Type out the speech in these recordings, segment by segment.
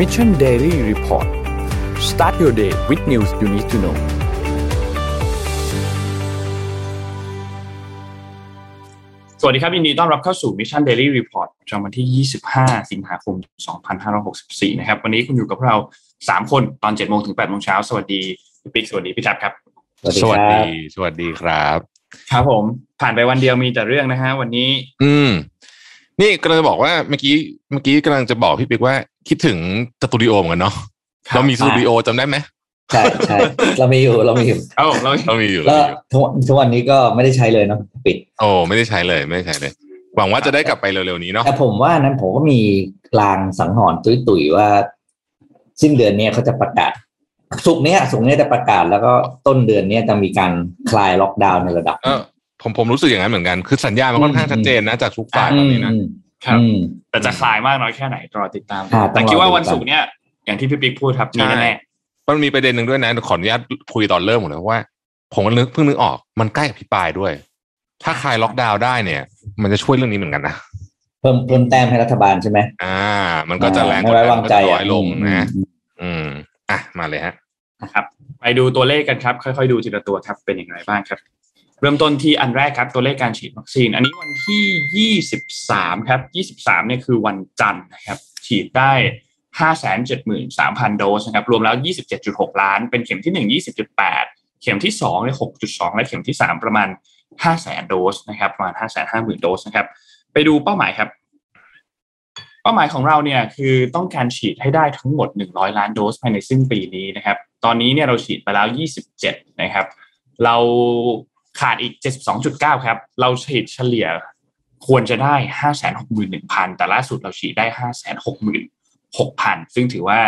Mission Daily Report start your day with news you need to know สวัสดีครับยินดีต้อนรับเข้าสู่ Mission Daily Report ประจำวันที่ 25 สิงหาคม 2564 นะครับ วันนี้คุณอยู่กับเรา 3 คนตอน 7 โมงถึง 8 โมงเช้า สวัสดีพี่ปิ๊กสวัสดีพี่จับครับ สวัสดี สวัสดีครับ ครับผม ผ่านไปวันเดียวมีแต่เรื่องนะฮะวันนี้ อืม นี่กำลังจะบอกว่าเมื่อกี้ เมื่อกี้กำลังจะบอกพี่ปิ๊กว่า คิดถึงสตูดิโอเหมือนกันเนาะครับเรามีสตูดิโอจำได้ไหมใช่ใช่เรามีอยู่เรามีอยู่เอ้าเราเรามีอยู่แล้เราวมีอยู่ทุกวันทุกวันนี้ก็ไม่ได้ใช้เลยเนาะปิด โอ้ไม่ได้ใช้เลยไม่ได้ใช้เลยหวังว่าจะได้กลับไปเร็วๆนี้เนาะแต่ผมว่านั้นผมก็มีลางสังหรณ์ตุยๆว่า สิ้นเดือนเนี้ยเขาจะประกาศสุกร์เนี้ยสุกร์เนี้ยจะประกาศแล้วก็ต้นเดือนเนี้ยจะมีการคลายล็อกดาวน์ในระดับเออผมผมรู้สึกอย่างนั้นเหมือนกัน คือสัญญาณมันค่อนข้างชัดเจนนะจากทุกฝ่ายตอนนี้นะอืม ครับอืมแต่จะคลายมากน้อยแค่ไหนรอติดตามอ่าต้องรอแต่คิดว่าติดตามวันศุกร์เนี่ยอย่างที่พี่ปิ๊กพูดครับมีใช่แน่มันมีประเด็นหนึ่งด้วยนะขออนุญาตคุยตอนเริ่มหมดเลยว่า ผมก็นึกเพิ่งนึกออกมันใกล้กับพิปรายด้วย ถ้าคลายล็อกดาวน์ได้เนี่ย มันจะช่วยเรื่องนี้เหมือนกันนะเพิ่มเพิ่มแต้มให้รัฐบาลใช่ไหมอ่า มันก็จะแรงไม่ไว้วางใจน้อะอยลงอืมนะอืมอืมอะมาเลยฮะๆนะครับ ไปดูตัวเลขกันครับ ค่อยๆดูทีละตัวครับเป็นอย่างไรบ้างครับ เริ่มต้นที่อันแรกครับตัวเลขการฉีดวัคซีน อันนี้วันที่ 23 ครับ 23เนี่ยคือวันจันทร์นะครับ ฉีดได้ 573,000 โดสนะครับ รวมแล้ว 27.6 ล้าน เป็นเข็มที่ 1 20.8 เข็มที่2เนี่ย6.2 และเข็มที่ 3 ประมาณ 500,000 โดสนะครับประมาณ 550,000 โดสนะครับ ไปดูเป้าหมายครับ เป้าหมายของเราเนี่ยคือต้องการฉีดให้ได้ทั้งหมด 100 ล้านโดสภายในสิ้นปีนี้นะครับ ตอนนี้เนี่ยเราฉีดไปแล้ว 27 นะครับ เรา ขาดอีก 72.9 ครับ เราฉีดเฉลี่ยควรจะได้ 561,000 แต่ล่าสุดเราฉีดได้ 566,000 ซึ่งถือว่า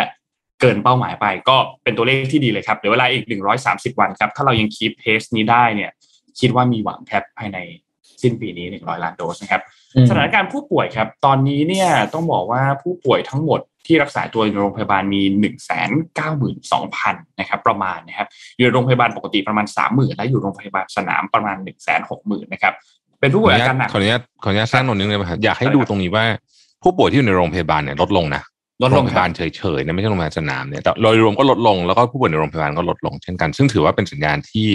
เกินเป้าหมายไปก็เป็นตัวเลขที่ดีเลยครับ เดี๋ยวเวลาอีก 130 วันครับ ถ้าเรายังคีปเพสนี้ได้เนี่ย คิดว่ามีหวังครับภายในสิ้นปีนี้ 100 ล้านโดสนะครับอืมสถานการณ์ผู้ป่วยครับ ตอนนี้เนี่ยต้องบอกว่าผู้ป่วยทั้งหมด ที่รักษาตัวอยู่ในโรงพยาบาลมี 1 9 2 0 0 0นะครับประมาณนะครับอยู่ในโรงพยาบาลปกติประมาณ 30,000 และอยู่โรงพยาบาลสนามประมาณ 1 6 0 0 0 0นะครับเป็นผู้ขอป่อวยนุอาญาการตหนักขออนุญาตขออนุญาตแทรกหน่อยนึงเลยครับอยากให้ได้ดูครับตรงนี้ว่าผู้ป่วยที่อยู่ในโรงพยาบาลเนี่ยลดลงนะลดลงโรงพคยารับาบลเฉยๆนะไม่ใช่โรงพยาบาลสนามเนี่ยแต่โดยรวมก็ลดลงแล้วก็ผู้ป่วยในโรงพยาบาลก็ลดลงเช่นกัน ซึ่งถือว่าเป็นสัญญาณที่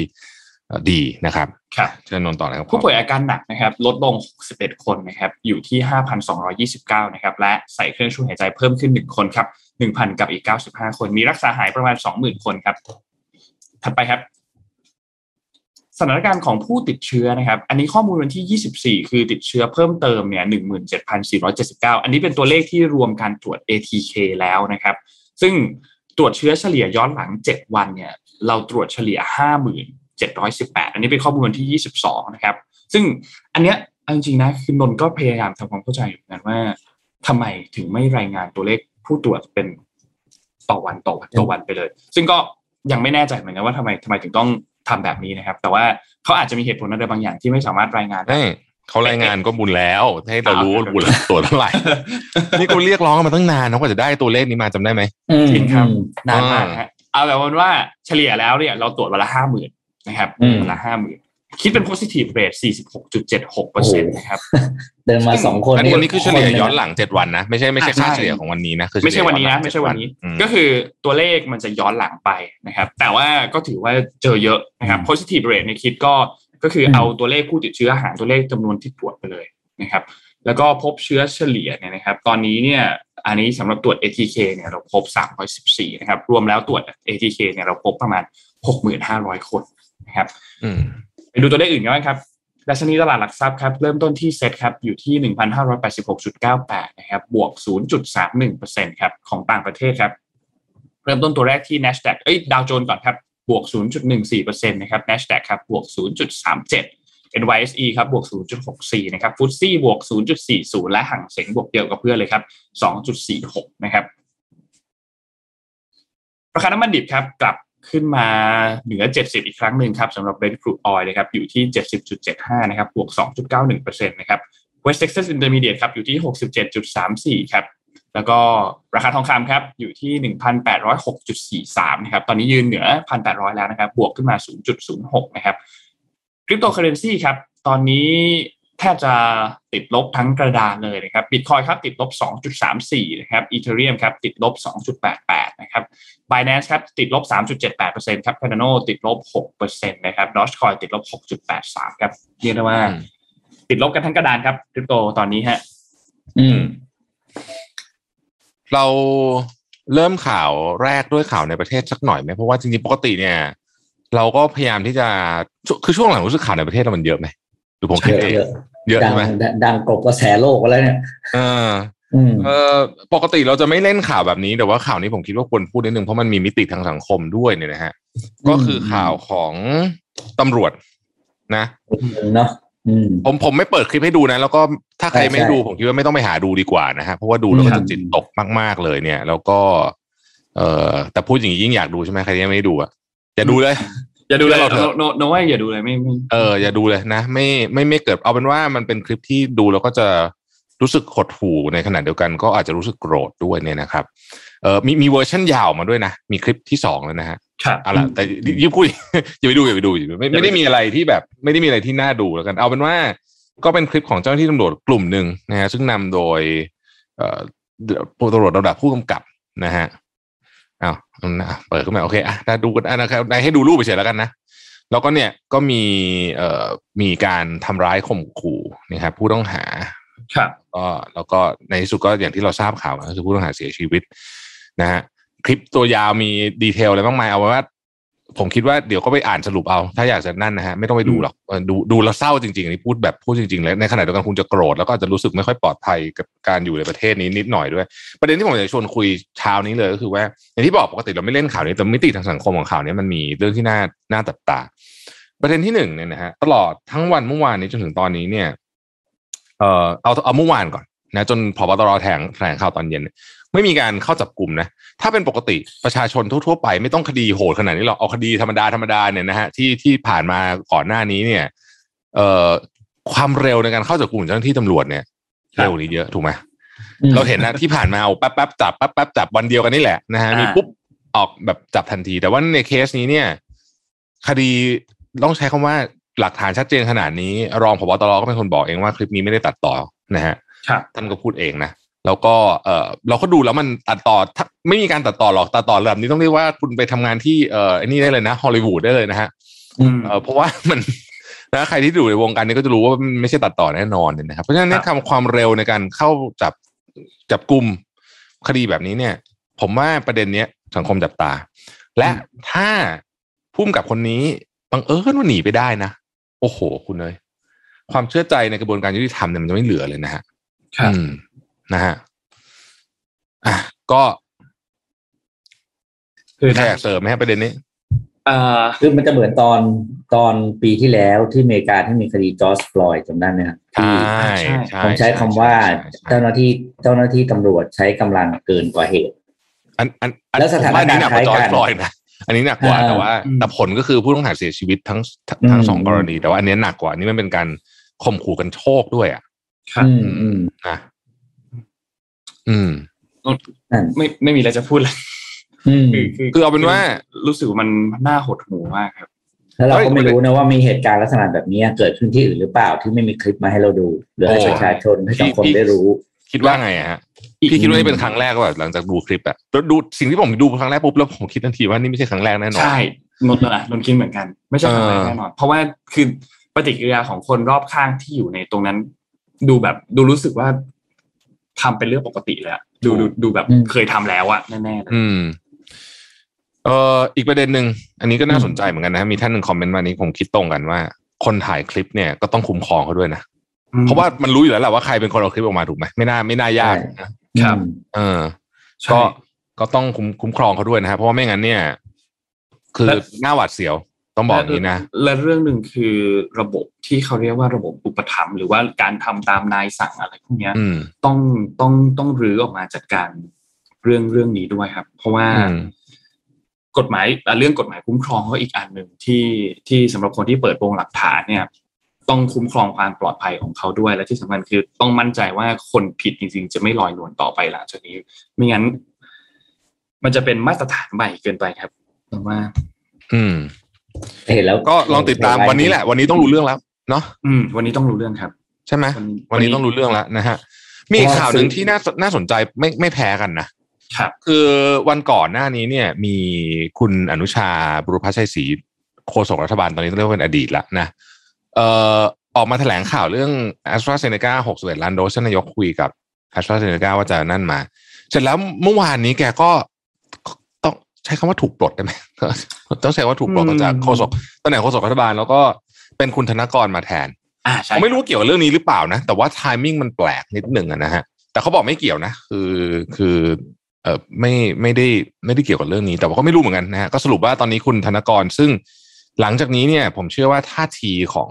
เอ่อดีนะครับ ครับเชิญนนท์ต่อเลยครับผู้ป่วยอาการหนักนะครับ ลดลง 61 คนนะครับ อยู่ที่ 5,229 นะครับ และใส่เครื่องช่วยหายใจเพิ่มขึ้น 1 คนครับ 1,000 กับอีก 95 คน มีรักษาหายประมาณ 20,000 คนครับ ถัดไปครับ สถานการณ์ของผู้ติดเชื้อนะครับ อันนี้ข้อมูลวันที่ 24 คือติดเชื้อเพิ่มเติมเนี่ย 17,479 อันนี้เป็นตัวเลขที่รวมการตรวจ ATK แล้วนะครับ ซึ่งตรวจเชื้อเฉลี่ยย้อนหลัง 7 วันเนี่ย เราตรวจเฉลี่ย 5718 อันนี้เป็นข้อมูลวันที่ 22 นะครับ ซึ่งอันเนี้ยเอาจริงๆนะคือนนท์ก็พยายามทำความเข้าใจอยู่เหมือนกันว่าทำไมถึงไม่รายงานตัวเลขผู้ตรวจเป็นต่อวันต่อวันต่อวันไปเลย ซึ่งก็ยังไม่แน่ใจเหมือนกันว่าทำไมทำไมถึงต้องทำแบบนี้นะครับ แต่ว่าเขาอาจจะมีเหตุผลอะไรบางอย่างที่ไม่สามารถรายงานได้ใช่เขารายงานก็บุญแล้ว ให้เรารู้ว่าอ่าบุญแล้วตัวจเท่าไหร่นี่กูเรียกร้องกันมาตั้งนานนะกว่าจะได้ตัวเลขนี้มาจำได้ไหมอืมจริงครับอืมนานมากนะฮะเอาแบบว่าเฉลี่ยแล้วเนี่ยเราตรวจวันละห้าหมื่น นะครับอืมวันละห้าหมื่นคิดเป็น positive rate 46.76เปอร์เซ็นต์นะครับ เดินมาสองคนอันนี้อันนี้คือเฉลี่ยคหงย้อนหลังเจ็ดวันนะ ไม่ใช่ไม่ใช่ค่าอ่าเฉลี่ยของวันนี้นะคือไม่ใช่วันนี้นะเฉลี่ยไม่ใช่วันนี้อืมก็คือตัวเลขมันจะย้อนหลังไปนะครับ แต่ว่าก็ถือว่าเจอเยอะนะครับ positive rate ในคิดก็ก็คือเอาตัวเลขผู้ติดเชื้อหารตัวเลขจำนวนที่ตรวจไปเลยนะครับ แล้วก็พบเชื้อเฉลี่ยเนี่ยนะครับ ตอนนี้เนี่ยอันนี้สำหรับตรวจ ATK เนี่ยเราพบ 314 นะครับ รวมแล้วตรวจ ATK เนี่ยเราพบประมาณ 6,500 คน นะครับอืมไปดูตัวเลขอื่นกันบ้างครับดัชนีตลาดหลักทรัพย์ครับเริ่มต้นที่เซ็ตครับอยู่ที่ 1,586.98 นะครับบวก 0.31%ครับของต่างประเทศครับ เริ่มต้นตัวแรกที่ NASDAQ เอ้ยดาวโจนส์ก่อนครับบวก 0.14%นะครับ NASDAQ ครับบวก 0.37 NYSE ครับบวก 0.64 นะครับฟุตซี่บวก 0.40 และห่างเสงบวกเดียวกับเพื่อนเลยครับ 2.46 นะครับราคาน้ำมันดิบครับกลับ ขึ้นมาเหนือ 70 อีกครั้งหนึ่งครับสำหรับ Brent crude oil นะครับอยู่ที่ 70.75 นะครับบวก 2.91%นะครับ West Texas Intermediate ครับอยู่ที่ 67.34 ครับแล้วก็ราคาทองคำครับอยู่ที่ 1,806.43 นะครับตอนนี้ยืนเหนือ 1,800 แล้วนะครับบวกขึ้นมา 0.06 นะครับคริปโตเคอเรนซีครับตอนนี้ แทบจะติดลบทั้งกระดานเลยนะครับบิตคอยน์ครับติดลบ 2.34 นะครับอีเธอเรียมครับติดลบ 2.88 นะครับ Binance ครับติดลบ 3.78%ครับ Cardano ติดลบ 6%นะครับ Dogecoin ติดลบ 6.83 ครับเรียกได้ว่าอืมติดลบกันทั้งกระดานครับคริปโตตอนนี้ฮะอืม เราเริ่มข่าวแรกด้วยข่าวในประเทศสักหน่อยไหมเพราะว่าจริงๆปกติเนี่ย เราก็พยายามที่จะช่วงคือช่วงหลังรู้สึกข่าวในประเทศเรามันเยอะไหม หรือผมคิดเยอะเองเยอะเยอะดังใช่ไหมดังดังกบกระแสโลกแล้วเนี่ยเอออืมเออปกติเราจะไม่เล่นข่าวแบบนี้แต่ว่าข่าวนี้ผมคิดว่าควรพูดนิดนึงเพราะมันมีมิติทางสังคมด้วยเนี่ยนะฮะ ก็คือข่าวของตำรวจนะเนาะอืมผมผมไม่เปิดคลิปให้ดูนะ แล้วก็ถ้าใครใช่ไม่ดูใช่ผมคิดว่าไม่ต้องไปหาดูดีกว่านะฮะเพราะว่าดูแล้วก็ครัจะบจิตตกมาก ๆเลยเนี่ย แล้วก็ เออแต่พูดอย่างนี้ยิ่งอยากดูใช่ไหมใครที่ยังไม่ดูอะอย่าดูเลย อย่าดูเลยเราเถอะโนโนว่าอย่าดูเลยไม่ไม่เอออย่าดูเลยนะ ไม่ไม่ไม่เกิดเอาเป็นว่ามันเป็นคลิปที่ดูแล้วก็จะรู้สึกหดหู่ในขณะเดียวกันก็อาจจะรู้สึกโกรธด้วยเนี่ยนะครับเออมีมีเวอร์ชันยาวมาด้วยนะ มีคลิปที่สองแล้วนะฮะครับเอาละแต่ยิ่งพูดอย่าไปดูอย่าไปดูอย่าไปดูไม่ไม่ได้มีอะไรที่แบบไม่ได้มีอะไรที่น่าดูแล้วกัน เอาเป็นว่าก็เป็นคลิปของเจ้าหน้าที่ตำรวจกลุ่มหนึ่งนะฮะซึ่งนำโดยเอ่อตำรวจระดับผู้กำกับนะฮะ อ้าวอะเปิดขึ้นมาโอเคอะถ้าดูกันอะนะครับนายให้ดูรูปไปเฉยแล้วกันนะแล้วก็เนี่ยก็มีเอ่อมีการทำร้ายข่มขู่นะครับผู้ต้องหาครับก็แล้วก็ในที่สุดก็อย่างที่เราทราบข่าวมาก็คือผู้ต้องหาเสียชีวิตนะฮะคลิปตัวยาวมีดีเทลอะไรมากมายเอาไว้ว่า ผมคิดว่าเดี๋ยวก็ไปอ่านสรุปเอา ถ้าอยากจะนั่นนะฮะไม่ต้องไปดูหรอกเออดูดูแล้วเศร้าจริงๆอันนี้พูดแบบพูดจริงๆแล้วในขณะเดียวกันคุณจะโกรธแล้วก็อาจจะรู้สึกไม่ค่อยปลอดภัยกับการอยู่ในประเทศนี้นิดหน่อยด้วย ประเด็นที่ผมอยากจะชวนคุยเช้านี้เลยก็คือว่าอย่างที่บอกปกติเราไม่เล่นข่าวนี้แต่มิติทางสังคมของข่าวนี้มันมีเรื่องที่น่าน่าตัดตา ประเด็นที่หนึ่งเนี่ยนะฮะตลอดทั้งวันเมื่อวานนี้จนถึงตอนนี้เนี่ยเอ่อเอาเอาเมื่อวานก่อนนะจนพบตรแถลงแถลงข่าวตอนเย็นเนี่ย ไม่มีการเข้าจับกลุ่มนะถ้าเป็นปกติประชาชนทั่วๆไปไม่ต้องคดีโหดขนาดนี้หรอกเอาคดีธรรมดาธรรมดาเนี่ยนะฮะที่ที่ผ่านมาก่อนหน้านี้เนี่ย เอ่อความเร็วในการเข้าจับกลุ่มเจ้าหน้าที่ตำรวจเนี่ยครับเร็วนี้เยอะถูกไหมอืมเราเห็นนะที่ผ่านมาเอาแป๊บแป๊บจับแป๊บแป๊บจับวันเดียวกันนี่แหละนะฮะอ่ามีมีปุ๊บออกแบบจับทันที แต่ว่าในเคสนี้เนี่ย คดีต้องใช้คำว่าหลักฐานชัดเจนขนาดนี้ รองพบตรก็เป็นคนบอกเองว่าคลิปนี้ไม่ได้ตัดต่อนะฮะครับท่านก็พูดเองนะ แล้วก็เออเราก็ดูแล้วมันตัดต่อถ้าไม่มีการตัดต่อหรอกตัดต่อแบบนี้ต้องเรียกว่าคุณไปทำงานที่เออไอ้นี่ได้เลยนะฮอลลีวูดได้เลยนะฮะอืมเออเพราะว่ามันนะใครที่อยู่ในวงการนี้ก็จะรู้ว่ามันไม่ใช่ตัดต่อแน่นอนเนี่ยนะครับเพราะฉะนั้นเนี่ยคำความเร็วในการเข้าจับจับกลุ่มคดีแบบนี้เนี่ย ผมว่าประเด็นเนี้ยสังคมจับตา และถ้าพุ่มกับคนนี้บังเอิญว่าหนีไปได้นะโอ้โห คุณเลยความเชื่อใจในกระบวนการยุติธรรมเนี่ยมันจะไม่เหลือเลยนะฮะครับอืม นะฮะอะก็คือใครอยากเสริมไหมฮะประเด็นนี้เอ่อคือมันจะเหมือนตอนตอนปีที่แล้วที่อเมริกาที่มีคดีจอร์จฟลอยด์จำได้ไหมครับใช่ที่ใช่ผมใช้คำว่าใช่ใช่เจ้าหน้าที่เจ้าหน้าที่ตำรวจใช้กำลังเกินกว่าเหตุ อันอันอันแล้วสถานผมว่อันนี้หนักกว่าจอการณ์ร์จฟลอยด์นะอันนี้หนักกว่าอ่าแต่ว่าอืมแต่ผลก็คือผู้ต้องหาเสียชีวิตทั้งทั้งสองอืมกรณี แต่ว่าอันนี้หนักกว่าอันนี้มันเป็นการข่มขู่กันโชคด้วยอะครับอืมอืมนะ อืมนั่นไม่ไม่มีอะไรจะพูดเลยอืมคือคือคือเอาเป็นว่ารู้สึกว่ามันน่าหดหูมากครับ แล้วเราเฮ้ก็ยไม่รู้นะว่ามีเหตุการณ์ลักษณะแบบนี้เกิดขึ้นที่อื่นหรือเปล่าที่ไม่มีคลิปมาให้เราดูหรือให้โอ้ประชาชนให้สังคมพี่ได้รู้ คิดว่าไงอะฮะอีกพี่คิดว่านี่เป็นครั้งแรกว่าหลังจากดูคลิปอะแล้วดูสิ่งที่ผมดูครั้งแรกปุ๊บแล้วผมคิดทันทีว่านี่ไม่ใช่ครั้งแรกแน่นอนใช่นนท์นะนนท์คิดเหมือนกัน ไม่ใช่ครั้งแรกเออแน่นอนเพราะว่าคือปฏิกิริยาของคนรอบข้างที่อยู่ในตรงนั้น ดูแบบดูรู้สึกว่า ทำเป็นเรื่องปกติเลยอะดูดูดูแบบอืมเคยทำแล้วอะแน่ๆเลยอืมเอ่ออีกประเด็นหนึ่งอันนี้ก็น่าสนใจเหมือนกันนะมีท่านหนึ่งคอมเมนต์มานี้ผมคิดตรงกันว่า คนถ่ายคลิปเนี่ยก็ต้องคุ้มครองเขาด้วยนะเพราะว่ามันรู้อยู่แล้วแหละว่าใครเป็นคนเอาคลิปออกมาถูกไหมไม่น่าไม่น่ายากนะครับอืมเออใช่ก็ก็ต้องคุ้มคุ้มครองเขาด้วยนะครับเพราะว่าไม่งั้นเนี่ย คือและหน้าหวาดเสียว ต้องบอกอย่างนี้นะและและเรื่องหนึ่งคือระบบที่เขาเรียกว่าระบบอุปถัมภ์หรือว่าการทำตามนายสั่งอะไรพวกเนี้ยอืมต้องต้องต้องรื้อออกมาจัดการเรื่องเรื่องนี้ด้วยครับ เพราะว่าอืมกฎหมายอะเรื่องกฎหมายคุ้มครองก็อีกอันหนึ่งที่ที่สำหรับคนที่เปิดโปงหลักฐานเนี่ย ต้องคุ้มครองความปลอดภัยของเขาด้วยและที่สำคัญคือต้องมั่นใจว่าคนผิดจริง ๆ จะไม่ลอยนวลต่อไปหลังจากนี้ ไม่งั้น มันจะเป็นมาตรฐานใหม่เกินไปครับผมว่า อืม เห็นแล้วก็ลองติดตามวันนี้แหละ วันนี้ต้องรู้เรื่องแล้วเนาะอืม วันนี้ต้องรู้เรื่องครับ ใช่ไหมวันวันนี้ต้องรู้เรื่องแล้วนะฮะมีอีกข่าวหนึ่งที่น่าน่าสนใจไม่ไม่แพ้กันนะครับคือวันก่อนหน้านี้เนี่ย มีคุณอนุชาบุรพชัยศรีโฆษกรัฐบาลตอนนี้ต้องเรียกว่าเป็นอดีตแล้วนะเอ่อออกมาแถลงข่าวเรื่อง a s t r a z เซ e c a 61ล้านโดสท่านนายกคุยกับ a s t r a z เซ e c a ว่าจะนั่นมา เสร็จแล้วเมื่อวานนี้แกก็ต้องใช้คำว่าถูกปลดได้ไหม ต้องใช้ว่าถูกปลดอืมจากโฆษกตำแหน่งโฆษกรัฐบาลแล้วก็เป็นคุณธนกรมาแทนอ่าใช่ผมไม่รู้ว่าเกี่ยวกับเรื่องนี้หรือเปล่านะ แต่ว่าไทมิ่งมันแปลกนิดหนึ่งอะนะฮะ แต่เขาบอกไม่เกี่ยวนะ คือคือเออไม่ไม่ได้ไม่ได้เกี่ยวกับเรื่องนี้ แต่ว่าก็ไม่รู้เหมือนกันนะฮะก็สรุปว่าตอนนี้คุณธนกรซึ่งหลังจากนี้เนี่ย ผมเชื่อว่าท่าทีของ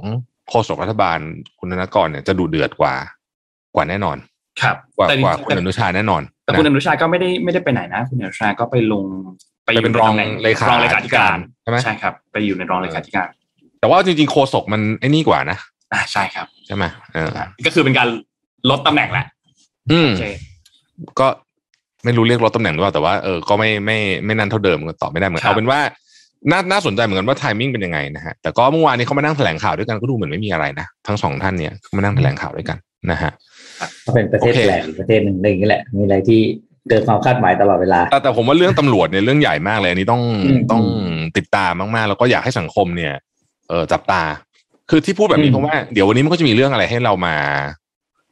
โฆษกรัฐบาลคุณธนกรเนี่ยจะดูเดือดกว่ากว่าแน่นอน ครับกว่าแต่กว่าคุณอนุชาแน่นอน แต่คุณอนะนุชาก็ไม่ได้ไม่ได้ไปไหนนะ คุณอนุชาก็ไปลง ไปเป็นรองตำแหน่เลขารองเลขาธิการใช่ไหมใช่ครับ ไปอยู่ในรองเลขาธิการ แต่ว่าจริงๆโฆษกมันไอ้นี่กว่านะอ่าใช่ครับใช่ไหมเออก็คือเป็นการลดตำแหน่งแหละ อืมโอเคก็ไม่รู้เรียกลดตำแหน่งหรือเปล่าแต่ว่าเออก็ไม่ไม่ไม่นั่นเท่าเดิมก็ตอบไม่ได้เหมือนครับเอาเป็นว่าน่าน่าสนใจเหมือนกันว่าไทมิ่งเป็นยังไงนะฮะแต่ก็เมื่อวานนี้เขามานั่งแถลงข่าวด้วยกันก็ดูเหมือนไม่มีอะไรนะทั้งสองท่านเนี่ยเขามานั่งแถลงข่าวด้วยกันนะฮะก็เป็นประเทศโอเคแปลกอีกประเทศหนึ่งอะไรอย่างนี้แหละ มีอะไรที่ เกินความคาดหมายตลอดเวลา แต่แต่ผมว่าเรื่องตำรวจเนี่ยเรื่องใหญ่มากเลย อันนี้ต้องอืมต้องติดตามมากๆ แล้วก็อยากให้สังคมเนี่ย เออจับตา คือที่พูดแบบนี้อืมเพราะว่าเดี๋ยววันนี้มันก็จะมีเรื่องอะไรให้เรามา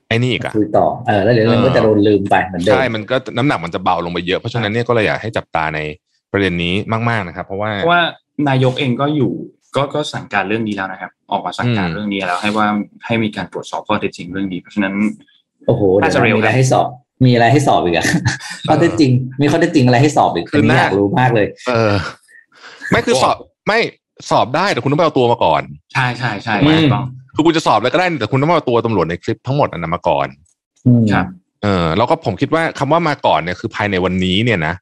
ไอ้นี่อีกอะคุยต่อเออแล้วเดี๋ยวมันก็จะโดนลืมไปเหมือนเดิมใช่มันก็น้ำหนักมันจะเบาลงไปเยอะเพราะฉะนั้นเนี่ยก็เลยอยากให้จับตาในประเด็นนี้มาก ๆนะครับ เพราะว่าเพราะว่านายกเองก็อยู่ก็ก็สั่งการเรื่องนี้แล้วนะครับ ออกมาสั่งการอืมเรื่องนี้แล้ว ให้ว่าให้มีการตรวจสอบข้อเท็จจริงเรื่องนี้เพราะฉะนั้นโอ้โหเดี๋ยวน่าจะเร็วมีอะไรนะให้สอบ มีอะไรให้สอบอีกอะข้อเท็จจริง มีข้อเท็จจริงอะไรให้สอบอีกคืออันนี้น่าอยากรู้มากเลย เออ ไม่คือสอบไม่สอบได้แต่คุณต้องไปเอาตัวมาก่อน ใช่ใช่ใช่อืมถูกต้องคือคุณจะสอบอะไรก็ได้แต่คุณต้องเอาตัวตำรวจในคลิปทั้งหมดอันนั้นมาก่อนอืมครับเออแล้วก็ผมคิดว่าคำว่ามาก่อนเนี่ยคือภายในวันนี้เนี่ยนะ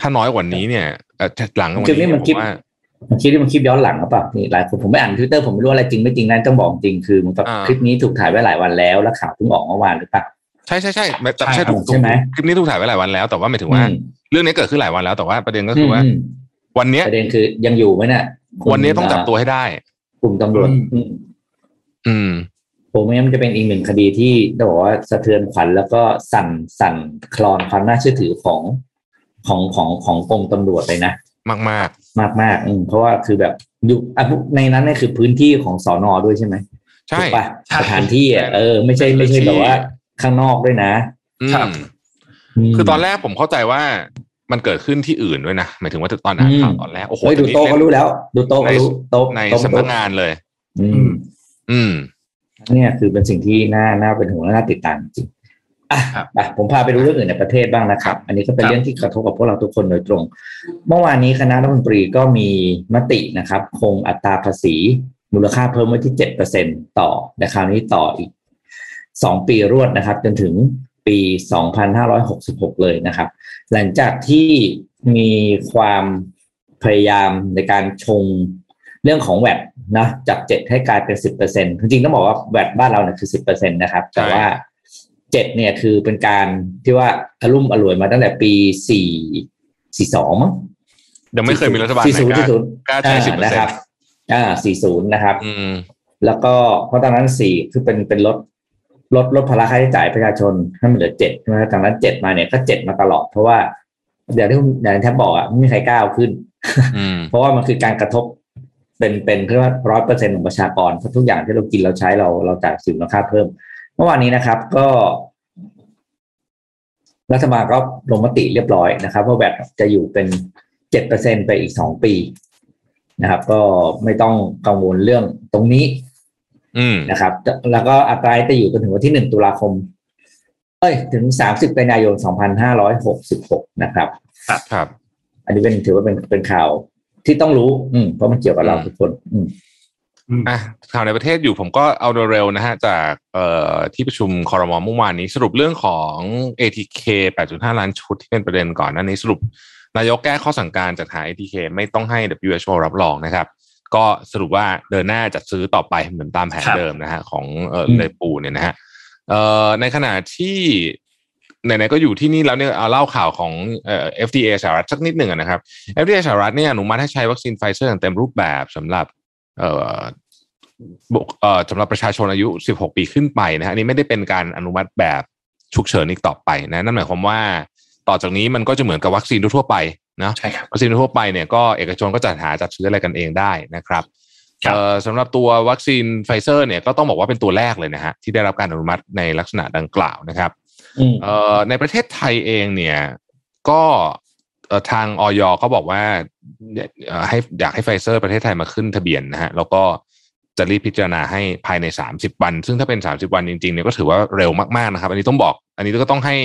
ถ้าน้อยกว่านี้เนี่ยเอ่อหลังวันคลิปนี้นี้เนี่ยมันผคลิปมว่ามันคลิปที่มันคลิปย้อนหลังหรือเปล่านี่หลายคนผมไม่อ่านทวิตเตอร์ผมไม่รู้อะไรจริงไม่จริงนั่นต้องบอกจริงคือมันแบบอ่าคลิปนี้ถูกถ่ายไว้หลายวันแล้ว แล้วข่าวเพิ่งออกเมื่อวานหรือเปล่า ใช่ใช่ใช่ไม่แต่ใช่ใช่ถูกใช่ไหมคลิปนี้ถูกถ่ายไว้หลายวันแล้ว แต่ว่าหมายถึงว่าอืมเรื่องนี้เกิดขึ้นหลายวันแล้วแต่ว่าประเด็นก็คือว่าอืมวันเนี้ยประเด็นคือยังอยู่ไหมเนี่ยคุณวันนี้ต้องจับตัวให้ได้กลุ่มตำรวจอืมอืมอืมผมว่ามันจะเป็นอีกหนึ่งคดีที่ต้องบอกว่าสะเทือนขวัญแล้วก็สั่นสั่นคลอนความน่าเชื่อถือของของของของกรมตำรวจเลยนะมากมากมากมากๆอืมเพราะว่าคือแบบอยู่อะในนั้นเนี่ยคือพื้นที่ของสอนอด้วยใช่ไหมๆใช่ถูกปะใช่สถานที่อะเออ ไม่ใช่เป็นไม่ใช่พื้นที่แบบว่า ข้างนอกด้วยนะอืครับมคือตอนแรกผมเข้าใจว่ามันเกิดขึ้นที่อื่นด้วยนะหมายถึงว่าตอนอ่านข่าวอืมตอนแรกโอ้โหเฮ้ยดูแต่นี่โต๊ะก็รู้แล้ว ดูโต๊ะก็รู้โต๊ะในโต๊ะสำนักงานเลย อืม อืมเนี่ยคือเป็นสิ่งที่น่าน่าเป็นห่วงและน่าติดตามจริงอะครับไปผมพาไปดูเรื่องอื่นในประเทศบ้างนะครับ อันนี้ก็เป็นครับเรื่องที่กระทบกับพวกเราทุกคนโดยตรง เมื่อวานนี้คณะรัฐมนตรีก็มีมตินะครับ คงอัตราภาษีมูลค่าเพิ่มไว้ที่เจ็ดเปอร์เซ็นต่อแต่คราวนี้ต่ออีก สองปีรวดนะครับ จนถึงปีสองพันห้าร้อยหกสิบหกเลยนะครับ หลังจากที่มีความพยายามในการชงเรื่องของแวดนะจากเจ็ดให้กลายเป็นสิบเปอร์เซ็นจริงๆต้องบอกว่าแวดบ้านเราเนี่ยคือสิบเปอร์เซ็นตนะครับ แต่ว่าเจ็ดเนี่ยคือเป็นการที่ว่าอารมุ่มอร่วยมาตั้งแต่ปีสี่สี่สองมั้งยังไม่เคยมีรัฐบาลสี่ไหนศูนย์กล้าสี่ศูนย์กล้าใช้สิบเปอร์นะเซ็นครับต์อ่าสี่ศูนย์นะครับอืมแล้วก็เพราะตอนนั้นสี่คือเป็นเป็นลด ลดลดภาระค่าใช้จ่ายประชาชนให้มันเหลือเจ็ดใช่ไหมจากนั้นเจ็ดมาเนี่ยก็เจ็ดมาตลอด เพราะว่าอย่างที่คุณอย่างที่แทบบอกอะไม่มีใครกล้าเอาขึ้นอืมเพราะว่ามันคือการกระทบเป็นเป็นเพื่อร้อยเปอร์เซ็นของประชากรเพราะทุกอย่างที่เรากินเราใช้เราเราจ่ายสินราคาเพิ่ม เมื่อวานนี้นะครับ ก็ รัฐบาลก็ลงมติเรียบร้อยนะครับว่าแบบจะอยู่เป็นเจ็ดเปอร์เซ็นไปอีกสองปีนะครับ ก็ไม่ต้องกังวลเรื่องตรงนี้อืม นะครับ แล้วก็อัตราจะอยู่จนถึงวันที่หนึ่งตุลาคม เอ้ย ถึงสามสิบกันยายนสองพันห้าร้อยหกสิบหกนะครับครับ อันนี้เป็นถือว่าเป็นเป็นข่าวที่ต้องรู้ อืมเพราะมันเกี่ยวกับเราทุกคน อืมอะข่าวในประเทศอยู่ผมก็เอาเร็วๆนะฮะ จากเอ่อที่ประชุมคอรมอเมื่อวานนี้สรุปเรื่องของ ATK 8.5 ล้านชุดที่เป็นประเด็นก่อนหนั้นนี้สรุปนายกแก้ข้อสั่งการจัดหา ATK ไม่ต้องให้ WHO รับรองนะครับ ก็สรุปว่าเดินหน้าจัดซื้อต่อไปเหมือนตามแผนครับเดิมนะฮะของเอ่ออืมเลปูเนี่ยนะฮะเอ่อในขณะที่ไหนๆก็อยู่ที่นี่แล้วเนี่ยเอาเล่าข่าวของเอ่อ FDA สหรัฐสักนิดหนึ่งอะนะครับ FDA สหรัฐเนี่ยอนุมัติให้ใช้วัคซีนไฟเซอร์อย่างเต็มรูปแบบสำหรับเอ่อบุคเอ่อสำหรับประชาชนอายุ 16 ปีขึ้นไปนะฮะอันนี้ไม่ได้เป็นการอนุมัติแบบฉุกเฉินอีกต่อไปนะนั่นหมายความว่าต่อจากนี้มันก็จะเหมือนกับวัคซีนทั่วๆไปเนาะใช่ครับวัคซีนทั่วไปเนี่ยก็เอกชนก็จัดหาจัดซื้ออะไรกันเองได้นะครับครับเอ่อสำหรับตัววัคซีนไฟเซอร์เนี่ยก็ต้องบอกว่าเป็นตัวแรกเลยนะฮะที่ได้รับการอนุมัติในลักษณะดังกล่าวนะครับอืมเอ่อในประเทศไทยเองเนี่ยก็เอ่อทางออยก็บอกว่าเอ่อให้อยากให้ไฟเซอร์ประเทศไทยมาขึ้นทะเบียนนะฮะแล้วก็จะรีบพิจารณาให้ภายใน 30 วัน ซึ่งถ้าเป็น 30 วันจริงๆเนี่ยก็ถือว่าเร็วมากๆนะครับ อันนี้ต้องบอก อันนี้ก็ต้องให้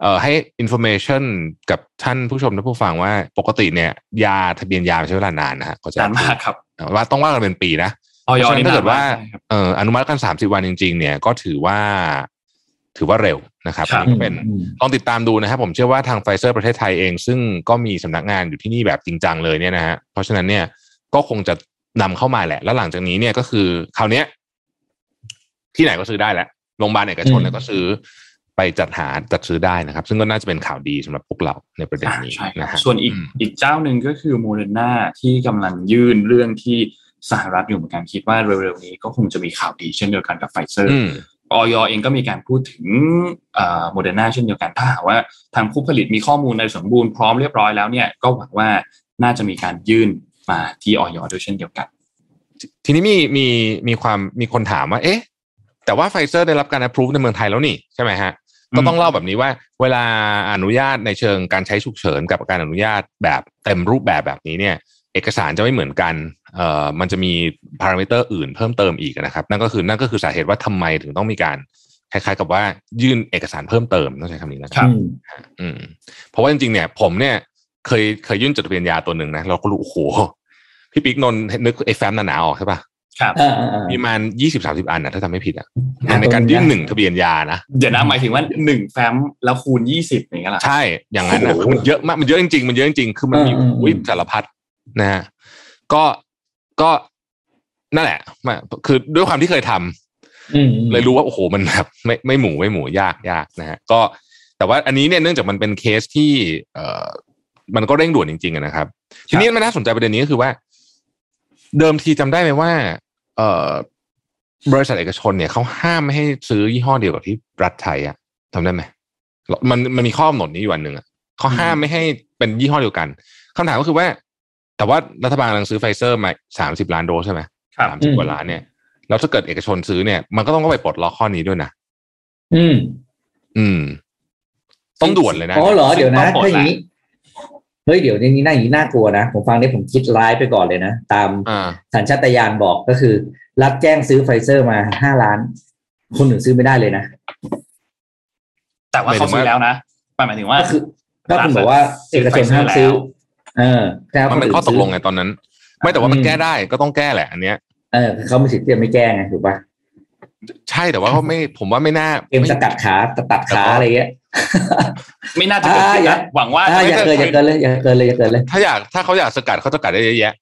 เอ่อให้ information กับท่านผู้ชมและผู้ฟังว่าปกติเนี่ยยาทะเบียนยาใช้เวลานานนะฮะก็จะนานมากครับว่าต้องว่ากันเป็นปีนะออยเพราะฉะนั้นนี่ถ้าเกิดว่านนมใช่ครับเอ่ออนุมัติกันสามสิบวันจริง ๆ เนี่ยก็ถือว่า ถือว่าเร็วนะครับครับอันนี้ก็เป็นอืมลองติดตามดูนะครับผมเชื่อว่าทางไฟเซอร์ประเทศไทยเอง ซึ่งก็มีสำนักงานอยู่ที่นี่แบบจริงจังเลยเนี่ยนะฮะเพราะฉะนั้นเนี่ยก็คงจะนำเข้ามาแหละ แล้วหลังจากนี้เนี่ยก็คือคราวเนี้ยที่ไหนก็ซื้อได้แหละโรงพยาบาลเอกชนเนี่ยก็ซื้อ ไปจัดหาจัดซื้อได้นะครับ ซึ่งก็น่าจะเป็นข่าวดีสำหรับพวกเราในประเด็นอ่านี้ใช่ครันะบฮะส่วนอีกอืมอีกเจ้าหนึ่งก็คือโมเดอร์นาที่กำลังยื่นเรื่องที่สหรัฐอยู่เหมือนกันคิดว่าเร็วๆนี้ก็คงจะมีข่าวดีเช่นเดียวกันกับไฟเซอร์อืมอย.เองก็มีการพูดถึงโมเดอร์นาเช่นเดียวกันถ้าหากว่าทางผู้ผลิตมีข้อมูลในสมบูรณ์พร้อมเรียบร้อยแล้วเนี่ยก็หวังว่าน่าจะมีการยื่นมาที่อย.ด้วยเช่นเดียวกัน ทีนี้มีมีมีความมีคนถามว่า เอ๊ะ แต่ว่าไฟเซอร์ได้รับการ approve ในเมืองไทยแล้วนี่ใช่ไหมฮะอืม ก็ต้องเล่าแบบนี้ว่า เวลาอนุญาตในเชิงการใช้ฉุกเฉินกับการอนุญาตแบบเต็มรูปแบบแบบนี้เนี่ย เอกสารจะไม่เหมือนกันเอ่อมันจะมีพารามิเตอร์อื่นเพิ่มเติมอีกนะครับ นั่นก็คือนั่นก็คือสาเหตุว่าทำไมถึงต้องมีการคล้ายๆกับว่ายื่นเอกสารเพิ่มเติมต้องใช้คำนี้นะคครัรับบอืมอืม เพราะว่าจริงๆเนี่ย ผมเนี่ยเคยเคยยื่นจดทะเบียนยาตัวหนึ่งนะเราก็รู้โอ้โหพี่ปิ๊กนนท์นึกไอ้แฟ้มหนาๆออกใช่ปะ ครับอ่าอ่าอ่ามีประมาณยี่สิบสามสิบอันนะถ้าจำไม่ผิดอะอ่าในการยื่นหนึ่งทะเบียนยานะ เดี๋ยวนะหมายถึงว่าหนึ่งแฟ้มแล้วคูณยี่สิบอย่างเงี้ยเหรอใช่ อย่างนั้นนะโอ้โหคือมันเยอะมากมันเยอะจริงๆมันเยอะจริงๆคือมันมีอืมอืมวิสารพัดนะฮะก็ก็นั่นแหละมาคือด้วยความที่เคยทำอืมเลยรู้ว่าโอ้โหมันแบบไม่ไม่หมูไม่หมูยากยากนะฮะก็แต่ว่าอันนี้เนี่ยเนื่องจากมันเป็นเคสที่เอ่อมันก็เร่งด่วนจริงๆอะนะครับ ทีนี้มันน่าสนใจประเด็นนี้ก็คือว่า เดิมทีจำได้ไหมว่า เอ่อบริษัทเอกชนเนี่ยเขาห้ามไม่ให้ซื้อยี่ห้อเดียวกับที่รัฐไทยอะทำได้ไหมมันมันมีข้อกำหนดนี้อยู่อันหนึ่งอะเขาห้ามไม่ให้เป็นยี่ห้อเดียวกันคำถามก็คือว่า แต่ว่ารัฐบาลกำลังซื้อไฟเซอร์มาสามสิบล้านโดสใช่ไหมครับสามสิบกว่าล้านเนี่ยแล้วถ้าเกิดเอกชนซื้อเนี่ย มันก็ต้องก็ไปปลดล็อกข้อนี้ด้วยนะอืม อืม ต้องด่วนเลยนะอ๋อเหรอเดี๋ยวนะซึ่งต้องถ้าอย่างนี้ เฮ้ยเดี๋ยวในนี้น่าอย่างนี้น่ากลัวนะ ผมฟังได้ผมคิดร้ายไปก่อนเลยนะ ตามอ่าสัญชาตญาณบอกก็คือ รับแจ้งซื้อไฟเซอร์มาห้าล้าน คนอื่นซื้อไม่ได้เลยนะ แต่ว่าเขาซื้อแล้วนะหมายถึงว่าก็คือก็คุณบอกว่าเอกชนห้ามซื้อ เออแต่มันเป็นข้อตกลงไงตอนนั้น ไม่แต่ว่ามันอืมแก้ได้ก็ต้องแก้แหละ อันเนี้ยเออเขาไม่สิทธิ์ที่จะไม่แก้ไงถูกปะใช่แต่ว่าเขาไม่ผมว่าไม่น่าเกมสกัดขาตัดขาอะไรเงี้ยไม่น่าจะเกิดขึ้นอ่าอย่านะหวังว่าอ่าอย่าเกินอย่าเกินเลยอย่าเกินเลยอย่าเกินเลย ถ้าอยากถ้าเขาอยากสกัดเขาสกัดได้เยอะแยะ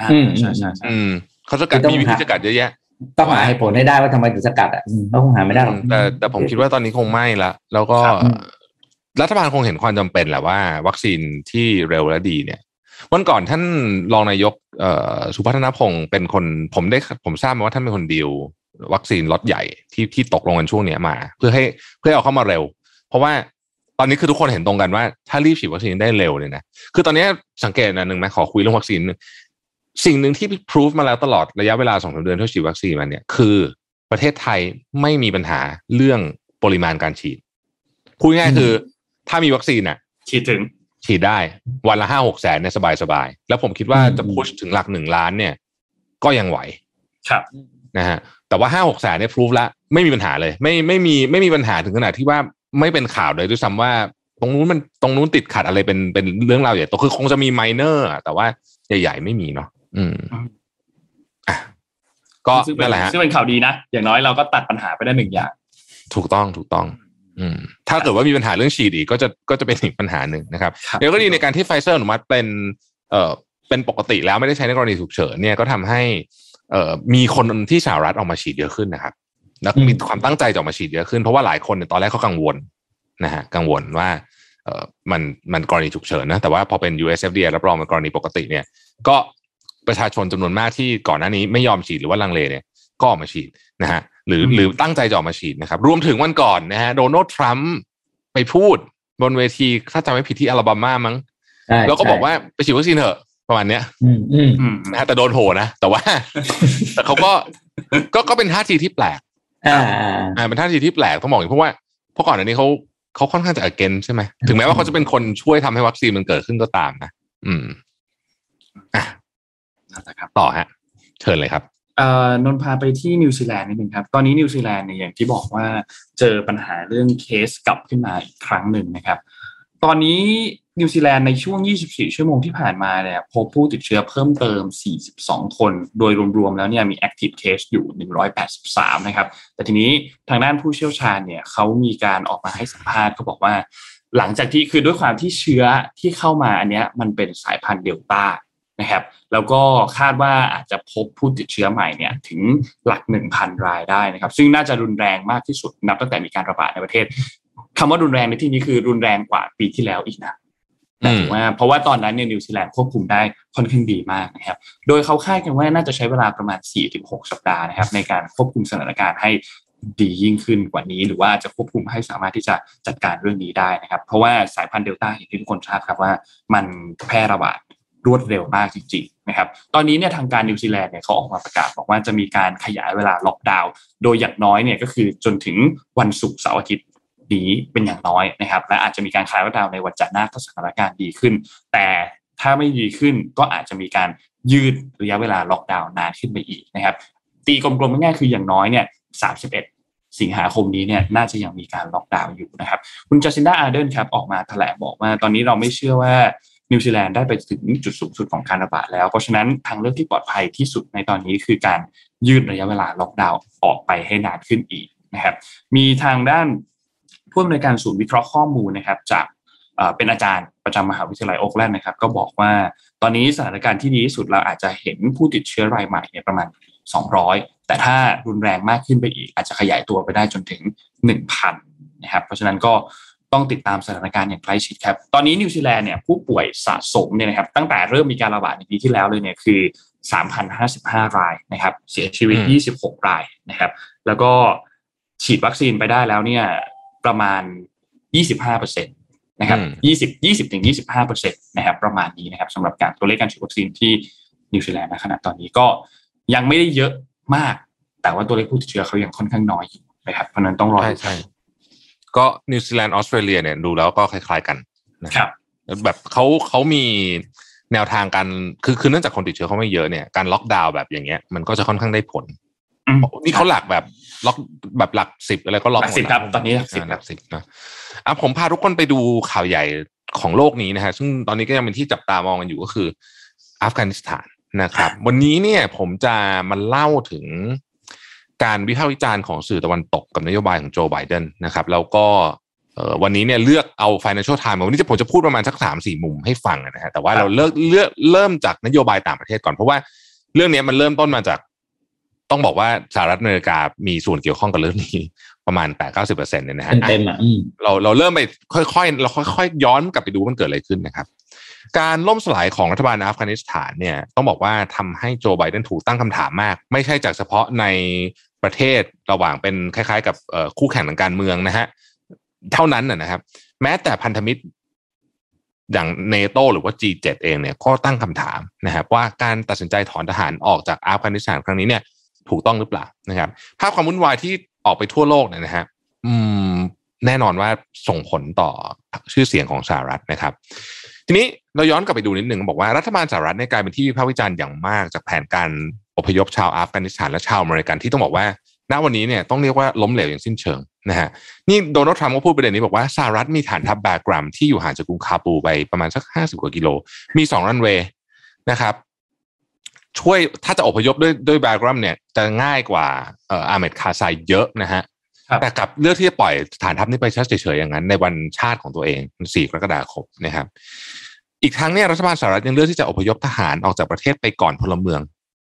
อ่าอืมใช่ใช่ใช่อืมเขาสกัดคือต้องมีวิธีหาสกัดเยอะแยะต้องหาเหตุผลให้ได้ว่าทำไมถึงสกัดอะอืมก็คงหาไม่ได้หรอกแต่แต่ผมคิดว่าตอนนี้คงไม่ละแล้วก็ครับรัฐบาลคงเห็นความจำเป็นแหละว่า วัคซีนที่เร็วและดีเนี่ยวันก่อนท่านรองนายกเอ่อสุพัฒนพงศ์เป็นคนผมได้ผมทราบมาว่าท่านเป็นคนดีลวัคซีนล็อตใหญ่ที่ที่ตกลงกันช่วงเนี้ยมา เพื่อให้เพื่อให้เอาเข้ามาเร็วเพ ราะว่าตอนนี้คือทุกคนเห็นตรงกันว่าถ้ารีบฉีดวัคซีนได้เร็วเนี่ยนะ คือตอนนี้สังเกตอันหนึ่งไหมขอคุยเรื่องวัคซีนสิ่งหนึ่งที่พิสูจมาแล้วตลอดระยะเวลาสองสามเดือนที่ฉีดวัคซีนมาเนี่ยคือประเทศไทยไม่มีปัญหาเรื่องปริมาณการฉีดพูดง่ายๆคือ ถ้ามีวัคซีนอะคิดถึงฉีดได้วันละห้าหกแสนเนี่ยสบายสบายๆแล้วผมคิดว่าอืมจะพุชถึงหลักหนึ่งล้านเนี่ย ก็ยังไหวครับนะฮะแต่ว่าห้าหกแสนเนี่ยพรูฟละไม่มีปัญหาเลย ไม่ไม่มีไม่มีปัญหาถึงขนาดที่ว่า ไม่เป็นข่าวเลยด้วยซ้ำว่า ตรงนู้นมันตรงนู้นติดขัดอะไรเป็นเป็นเรื่องราวใหญ่โตคือคงจะมีไมเนอร์แต่ว่าใหญ่ๆไม่มีเนาะอืมอืมอะก็ซึ่งเป็นั่นนแหละฮะซึ่งเป็นข่าวดีนะ อย่างน้อยเราก็ตัดปัญหาไปได้หนึ่งอย่าง ถูกต้องถูกต้อง อืม ถ้าเกิดว่ามีปัญหาเรื่องฉีดอีกก็จะก็จะเป็นอีกปัญหาหนึ่งนะครับครับเดี๋ยวก็ดีในการที่ไฟเซอร์อนุมัติเป็น เอ่อเป็นปกติแล้วไม่ได้ใช้ในกรณีฉุกเฉินเนี่ยก็ทำให้ เอ่อมีคนที่สหรัฐออกมาฉีดเยอะขึ้นนะครับ แล้วก็มีอืมความตั้งใจจะออกมาฉีดเยอะขึ้นเพราะว่าหลายคนเนี่ยตอนแรกเขากังวลนะฮะกังวลว่าเอ่อมันมันกรณีฉุกเฉินนะแต่ว่าพอเป็น USFDA รับรองเป็นกรณีปกติเนี่ย ก็ประชาชนจำนวนมากที่ก่อนหน้านี้ไม่ยอมฉีดหรือว่าลังเลเนี่ยก็ออกมาฉีดนะฮะหรือหรือตั้งใจจะออกมาฉีดนะครับ รวมถึงวันก่อนนะฮะโดนัลด์ทรัมป์ไปพูดบนเวทีถ้าจำไม่ผิดที่อลาบามามั้งใช่แล้วก็บอกใช่ว่าไปฉีดวัคซีนเถอะประมาณเนี้ยอืมอืมอืมนะฮะแต่โดนโหนะ แต่ว่า แต่เขาก็ก็ก็เป็นท่าทีที่แปลก อ่าอ่าอ่าเป็นท่าทีที่แปลกต้องบอกอย่างนี้เพราะว่าเพราะก่อนอันนี้เขาเขาค่อนข้างจะ against ใช่ไหมถึงแม้ว่าเขาจะเป็นคนช่วยทำให้วัคซีนมันเกิดขึ้นก็ตามนะอืมอะนั่นแหละครับต่อฮะ เชิญเลยครับเอ่อนนท์พาไปที่นิวซีแลนด์นิดนึงครับ ตอนนี้นิวซีแลนด์เนี่ยอย่างที่บอกว่าเจอปัญหาเรื่องเคสกลับขึ้นมาอีกครั้งหนึ่งนะครับ ตอนนี้ นิวซีแลนด์ในช่วง 24 ชั่วโมงที่ผ่านมาเนี่ยพบผู้ติดเชื้อเพิ่มเติม 42 คน โดยรวมๆ แล้วเนี่ยมี active case อยู่ 183 นะครับ แต่ทีนี้ทางด้านผู้เชี่ยวชาญเนี่ยเขามีการออกมาให้สัมภาษณ์เขาบอกว่า หลังจากที่คือด้วยความที่เชื้อที่เข้ามาอันเนี้ยมันเป็นสายพันธุ์เดลต้านะครับ แล้วก็คาดว่าอาจจะพบผู้ติดเชื้อใหม่เนี่ยถึงหลัก 1,000 รายได้นะครับ ซึ่งน่าจะรุนแรงมากที่สุดนับตั้งแต่มีการระบาดในประเทศคำว่ารุนแรงในที่นี้คือรุนแรงกว่าปีที่แล้วอีกนะ อืมถูกไหมเพราะว่าตอนนั้นเนี่ยนิวซีแลนด์ควบคุมได้ค่อนข้างดีมากนะครับ โดยเขาคาดกันว่าน่าจะใช้เวลาประมาณ 4-6 สัปดาห์นะครับ ในการควบคุมสถานการณ์ให้ดียิ่งขึ้นกว่านี้ หรือว่าจะควบคุมให้สามารถที่จะจัดการเรื่องนี้ได้นะครับ เพราะว่าสายพันธุ์เดลต้าอย่างที่ทุกคนทราบครับว่ามันแพร่ระบาดรวดเร็วมากจริงๆนะครับ ตอนนี้เนี่ยทางการนิวซีแลนด์เนี่ยเขาออกมาประกาศบอกว่าจะมีการขยายเวลาล็อกดาวน์ โดยอย่างน้อยเนี่ยก็คือจนถึงวันศุกร์เสาร์อาทิตย์ นี้เป็นอย่างน้อยนะครับ และอาจจะมีการคลายล็อกดาวน์ในวันจันทร์หน้าถ้าสถานการณ์ดีขึ้น แต่ถ้าไม่ดีขึ้นก็อาจจะมีการยืดระยะเวลาล็อกดาวน์นานขึ้นไปอีกนะครับ ตีกลมๆง่ายๆคืออย่างน้อยเนี่ย31 สิงหาคมนี้เนี่ยน่าจะยังมีการล็อกดาวน์อยู่นะครับ คุณจัสซินดาอาร์เดนครับออกมาแถลงบอกว่า ตอนนี้เราไม่เชื่อว่านิวซีแลนด์ได้ไปถึงจุดสูงสุดของการระบาดแล้ว เพราะฉะนั้นทางเลือกที่ปลอดภัยที่สุดในตอนนี้คือการยืดระยะเวลาล็อกดาวน์ออกไปให้นานขึ้นอีกนะครับ มีทางด้าน ผู้อำนวยการศูนย์วิเคราะห์ข้อมูลนะครับ จากเอ่อเป็นอาจารย์ประจำมหาวิทยาลัยโอ๊กแลนด์นะครับ ก็บอกว่าตอนนี้สถานการณ์ที่ดีที่สุดเราอาจจะเห็นผู้ติดเชื้อรายใหม่เนี่ยประมาณ 200 แต่ถ้ารุนแรงมากขึ้นไปอีก อาจจะขยายตัวไปได้จนถึง 1,000นะครับเพราะฉะนั้นก็ต้องติดตามสถานการณ์อย่างใกล้ชิดครับตอนนี้นิวซีแลนด์เนี่ยผู้ป่วยสะสมเนี่ยนะครับตั้งแต่เริ่มมีการระบาดในปีที่แล้วเลยเนี่ยคือ 3,055 รายนะครับ เสียชีวิตอืม26 รายนะครับ แล้วก็ฉีดวัคซีนไปได้แล้วเนี่ย ประมาณ 25เปอร์เซ็นต์นะครับ20 20ถึง25เปอร์เซ็นต์นะครับประมาณนี้นะครับสำหรับการตัวเลขการฉีดวัคซีนที่นิวซีแลนด์ณขณะตอนนี้ก็ยังไม่ได้เยอะมาก แต่ว่าตัวเลขผู้ติดเชื้อเขายังค่อนข้างน้อยอยู่นะครับเพราะฉะนั้นต้องรอใช่ดูใช่ก็นิวซีแลนด์ออสเตรเลียเนี่ยดูแล้วก็คล้าย ๆกันนะครับแบบเขาเขามีแนวทางการคือคือเนื่องจากคนติดเชื้อเขาไม่เยอะเนี่ยการล็อกดาวน์แบบอย่างเงี้ยมันก็จะค่อนข้างได้ผลอืม นี่เขาหลักแบบล็อกแบบหลักสิบอะไรก็ล็อกหลักสิบมดครับตอนนี้หลักสิบาหลักสิบนะอะผมพาทุกคนไปดูข่าวใหญ่ของโลกนี้นะฮะซึ่งตอนนี้ก็ยังเป็นที่จับตามองกันอยู่ก็คือ อัฟกานิสถานนะครับ วันนี้เนี่ยผมจะมาเล่าถึงการวิพากษ์วิจารณ์ของสื่อตะวันตกกับนโยบายของโจไบเดนนะครับแล้วก็เอ่อวันนี้เนี่ยเลือกเอา Financial Times มาวันนี้จะผมจะพูดประมาณสักสามสี่มุมให้ฟังนะฮะแต่ว่าเราเลือกเลือกเริ่มจากนโยบายต่างประเทศก่อนเพราะว่าเรื่องนี้มันเริ่มต้นมาจาก ต้องบอกว่าสหรัฐอเมริกามีส่วนเกี่ยวข้องกับเรื่องนี้ประมาณแปดเก้าสิบเปอร์เซ็นต์เนี่ยนะฮะเต็มๆอะอืมเราเราเริ่มไปค่อยๆ เราค่อยๆ ย้อนกลับไปดูว่ามันเกิดอะไรขึ้นนะครับ การล่มสลายของรัฐบาลอัฟกานิสถานเนี่ยต้องบอกว่าทำให้โจไบเดนถูกตั้งคำถามมาก ไม่ใช่จากเฉพาะในประเทศระหว่างเป็นคล้ายๆ กับเอ่อคู่แข่งทางการเมืองนะฮะเท่านั้นนะนะครับ แม้แต่พันธมิตรอย่างเนโตหรือว่า G7 เองเนี่ยก็ตั้งคำถามนะครับว่าการตัดสินใจถอนทหารออกจากอัฟกานิสถานครั้งนี้เนี่ย ถูกต้องหรือเปล่านะครับ ภาพความวุ่นวายที่ออกไปทั่วโลกเนี่ยนะฮะอืมแน่นอนว่าส่งผลต่อชื่อเสียงของสหรัฐนะครับ ทีนี้เราย้อนกลับไปดูนิดหนึ่งบอกว่ารัฐบาลสหรัฐเนี่ยกลายเป็นที่วิพากษ์วิจารณ์อย่างมากจากแผนการอพยพชาวอัฟกานิสถานและชาวอเมริกันที่ต้องบอกว่าณวันนี้เนี่ยต้องเรียกว่าล้มเหลวอย่างสิ้นเชิงนะฮะนี่โดนัลด์ทรัมป์ก็พูดประเด็นนี้บอกว่าสหรัฐมีฐานทัพแบกรัมที่อยู่ห่างจากกรุงคาบูลไปประมาณสักห้าสิบกว่ากิโล มีสองรันเวย์นะครับ ช่วยถ้าจะอพยพด้วยด้วยแบกรัมเนี่ยจะง่ายกว่าเอ่อฮามิดคาร์ไซเยอะนะฮะครับแต่กลับเลือกที่จะปล่อยฐานทัพนี้ไปเฉยๆอย่างนั้น ในวันชาติของตัวเอง4กรกฎาคมนะครับ อีกทั้งเนี่ยรัฐบาลสหรัฐยังเลือกที่จะอพยพทหารออกจากประเทศไปก่อนพลเมือง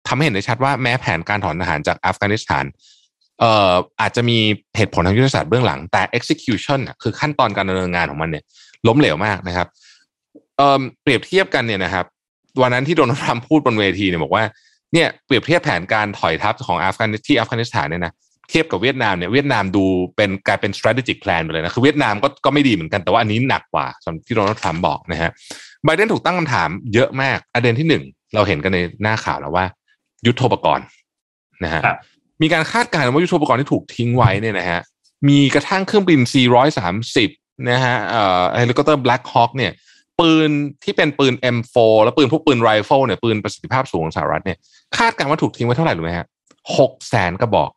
ทำให้เห็นได้ชัดว่าแม้แผนการถอนทหารจากอัฟกานิสถานเอ่ออาจจะมีเหตุผลทางยุทธศาสตร์เบื้องหลังแต่ execution น่ะคือขั้นตอนการดำเนินงานของมันเนี่ย ล้มเหลวมากนะครับเอ่อเปรียบเทียบกันเนี่ยนะครับ วันนั้นที่โดนัลด์ทรัมป์พูดบนเวทีเนี่ยบอกว่าเนี่ยเปรียบเทียบแผนการถอยทัพของอัฟกานที่อัฟกานิสถานเนี่ยนะเทียบกับเวียดนามเนี่ยเวียดนามดูเป็นกลายเป็น strategic plan ไปเลยนะคือเวียดนามก็ก็ไม่ดีเหมือนกันแต่ว่าอันนี้หนักกว่าสำหรับที่โดนัลด์ทรัมป์บอกนะฮะไบเดนถูกตั้งคำถามเยอะมากประเด็นที่หนึ่งเราเห็นกันในหน้าข่าวแล้วว่า ยุทโธปกรณ์นะฮะครับมีการคาดการณ์ว่ายุทโธปกรณ์ที่ถูกทิ้งไว้เนี่ยนะฮะมีกระทั่งเครื่องบิน430 นะฮะเอ่อเฮลิคอปเตอร์ Black Hawk เนี่ย ปืนที่เป็นปืน M4 แล้วปืนพวกปืนไรเฟิลเนี่ยปืนประสิทธิภาพสูงของสหรัฐเนี่ยคาดการณ์ว่าถูกทิ้งไว้เท่าไหร่รู้ไหมฮะหกแสนกระบอก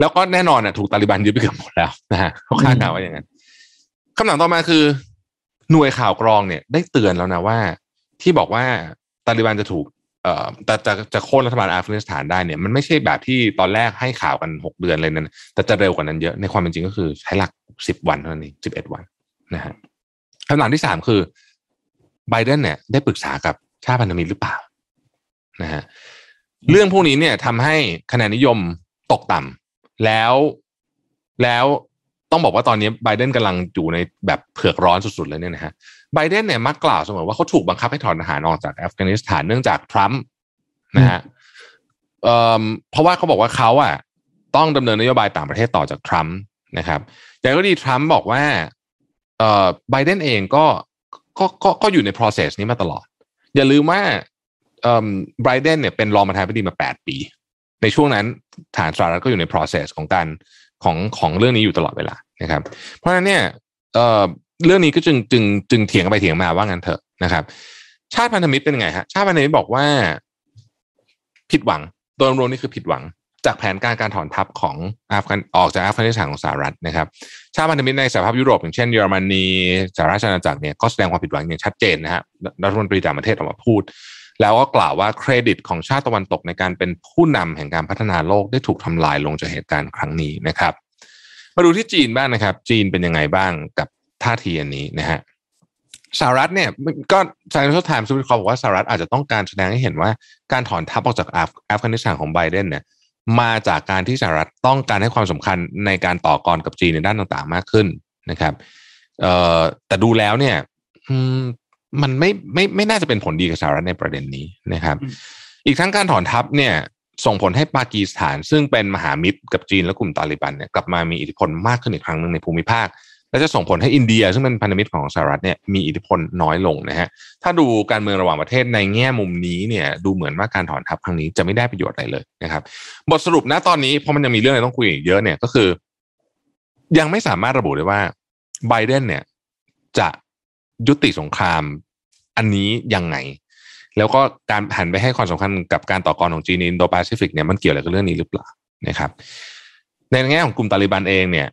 แล้วก็แน่นอนอะถูกตาลิบันยึดไปเกือบหมดแล้วนะฮะเขาคาดการณ์ว่าอย่างนั้นคำถามต่อมาคือ หน่วยข่าวกรองเนี่ย ได้เตือนแล้วนะว่า ที่บอกว่าตาลิบันจะถูกเอ่อแต่จะจะโค่นรัฐบาลอัฟกานิสถานได้เนี่ยมันไม่ใช่แบบที่ตอนแรกให้ข่าวกันหกเดือนเลยนั้นแต่จะเร็วกว่านั้นเยอะในความเป็นจริงก็คือใช้หลักสิบวันเท่านั้นเองสิบเอ็ดวันนะฮะ คำถามที่สามคือไบเดนเนี่ยได้ปรึกษากับชาติพันธมิตรหรือเปล่านะฮะเรื่องพวกนี้เนี่ยทำให้คะแนนนิยมตกต่ำแล้วแล้วต้องบอกว่าตอนนี้ไบเดนกำลังอยู่ในแบบเผือกร้อนสุดๆเลยเนี่ยนะฮะไบเดนเนี่ยมักกล่าวเสมอว่าเขาถูกบังคับให้ถอนทหารออกจากอัฟกานิสถานเนื่องจากทรัมป์นะฮะเอ่อเพราะว่าเขาบอกว่าเขาอะต้องดำเนินนโยบายต่างประเทศต่อจากทรัมป์นะครับอย่างก็ดีทรัมป์บอกว่า เอ่อไบเดนเองก็ก็ก็ก็อยู่ใน process นี้มาตลอด อย่าลืมว่าเอ่อไบเดนเนี่ยเป็นรองประธานาธิบดีมา 8 ปี ในช่วงนั้นฐานสหรัฐก็อยู่ใน process ของการของของเรื่องนี้อยู่ตลอดเวลานะครับ เพราะฉะนั้นเนี่ยเอ่อเรื่องนี้ก็จึงจึงจึงเถียงไปเถียงมาว่างั้นเถอะนะครับ ชาติพันธมิตรเป็นไงฮะชาติพันธมิตรบอกว่า ผิดหวังโดยรวมนี่คือผิดหวัง จากแผนการการถอนทัพของอัฟกันออกจากอัฟกานิสถานของสหรัฐนะครับ ชาติพันธมิตรในสหภาพยุโรปอย่างเช่นเยอรมนีสหราชอาณาจักรเนี่ยก็แสดงความผิดหวังอย่างชัดเจนนะฮะรัฐมนตรีต่างประเทศออกมาพูด แล้วก็กล่าวว่าเครดิตของชาติตะวันตกในการเป็นผู้นำแห่งการพัฒนาโลกได้ถูกทำลายลงจากเหตุการณ์ครั้งนี้นะครับ มาดูที่จีนบ้างนะครับ จีนเป็นยังไงบ้างกับท่าทีอันนี้นะฮะสหรัฐเนี่ยก็ Financial Times วิเคราะห์บอกว่าสหรัฐอาจจะต้องการแสดงให้เห็นว่าการถอนทัพออกจากอัฟอัฟกานิสถานของไบเดนเนี่ย มาจากการที่สหรัฐต้องการให้ความสำคัญในการต่อกรกับจีนในด้านต่างๆ มากขึ้นนะครับเอ่อแต่ดูแล้วเนี่ยอืมมันไม่ไม่ไม่น่าจะเป็นผลดีกับสหรัฐในประเด็นนี้นะครับอืมอีกทั้งการถอนทัพเนี่ยส่งผลให้ปากีสถาน ซึ่งเป็นมหามิตรกับจีนและกลุ่มตาลิบันเนี่ยกลับมามีอิทธิพลมากขึ้นอีกครั้งหนึ่งในภูมิภาค และจะส่งผลให้อินเดีย ซึ่งเป็นพันธมิตรของสหรัฐเนี่ยมีอิทธิพลน้อยลงนะฮะถ้าดูการเมืองระหว่างประเทศในแง่มุมนี้เนี่ยดูเหมือนว่าการถอนทัพครั้งนี้จะไม่ได้ประโยชน์อะไรเลยนะครับ บทสรุปนะตอนนี้เพราะมันยังมีเรื่องอะไรต้องคุยอีกเยอะเนี่ยก็คือ ยังไม่สามารถระบุได้ว่าไบเดนเนี่ยจะยุติสงครามอันนี้ยังไง แล้วก็การหันไปให้ความสำคัญกับการต่อกรของจีนในอินโดแปซิฟิกเนี่ยมันเกี่ยวอะไรกับเรื่องนี้หรือเปล่านะครับ ในแง่ของกลุ่มตาลิบันเองเนี่ย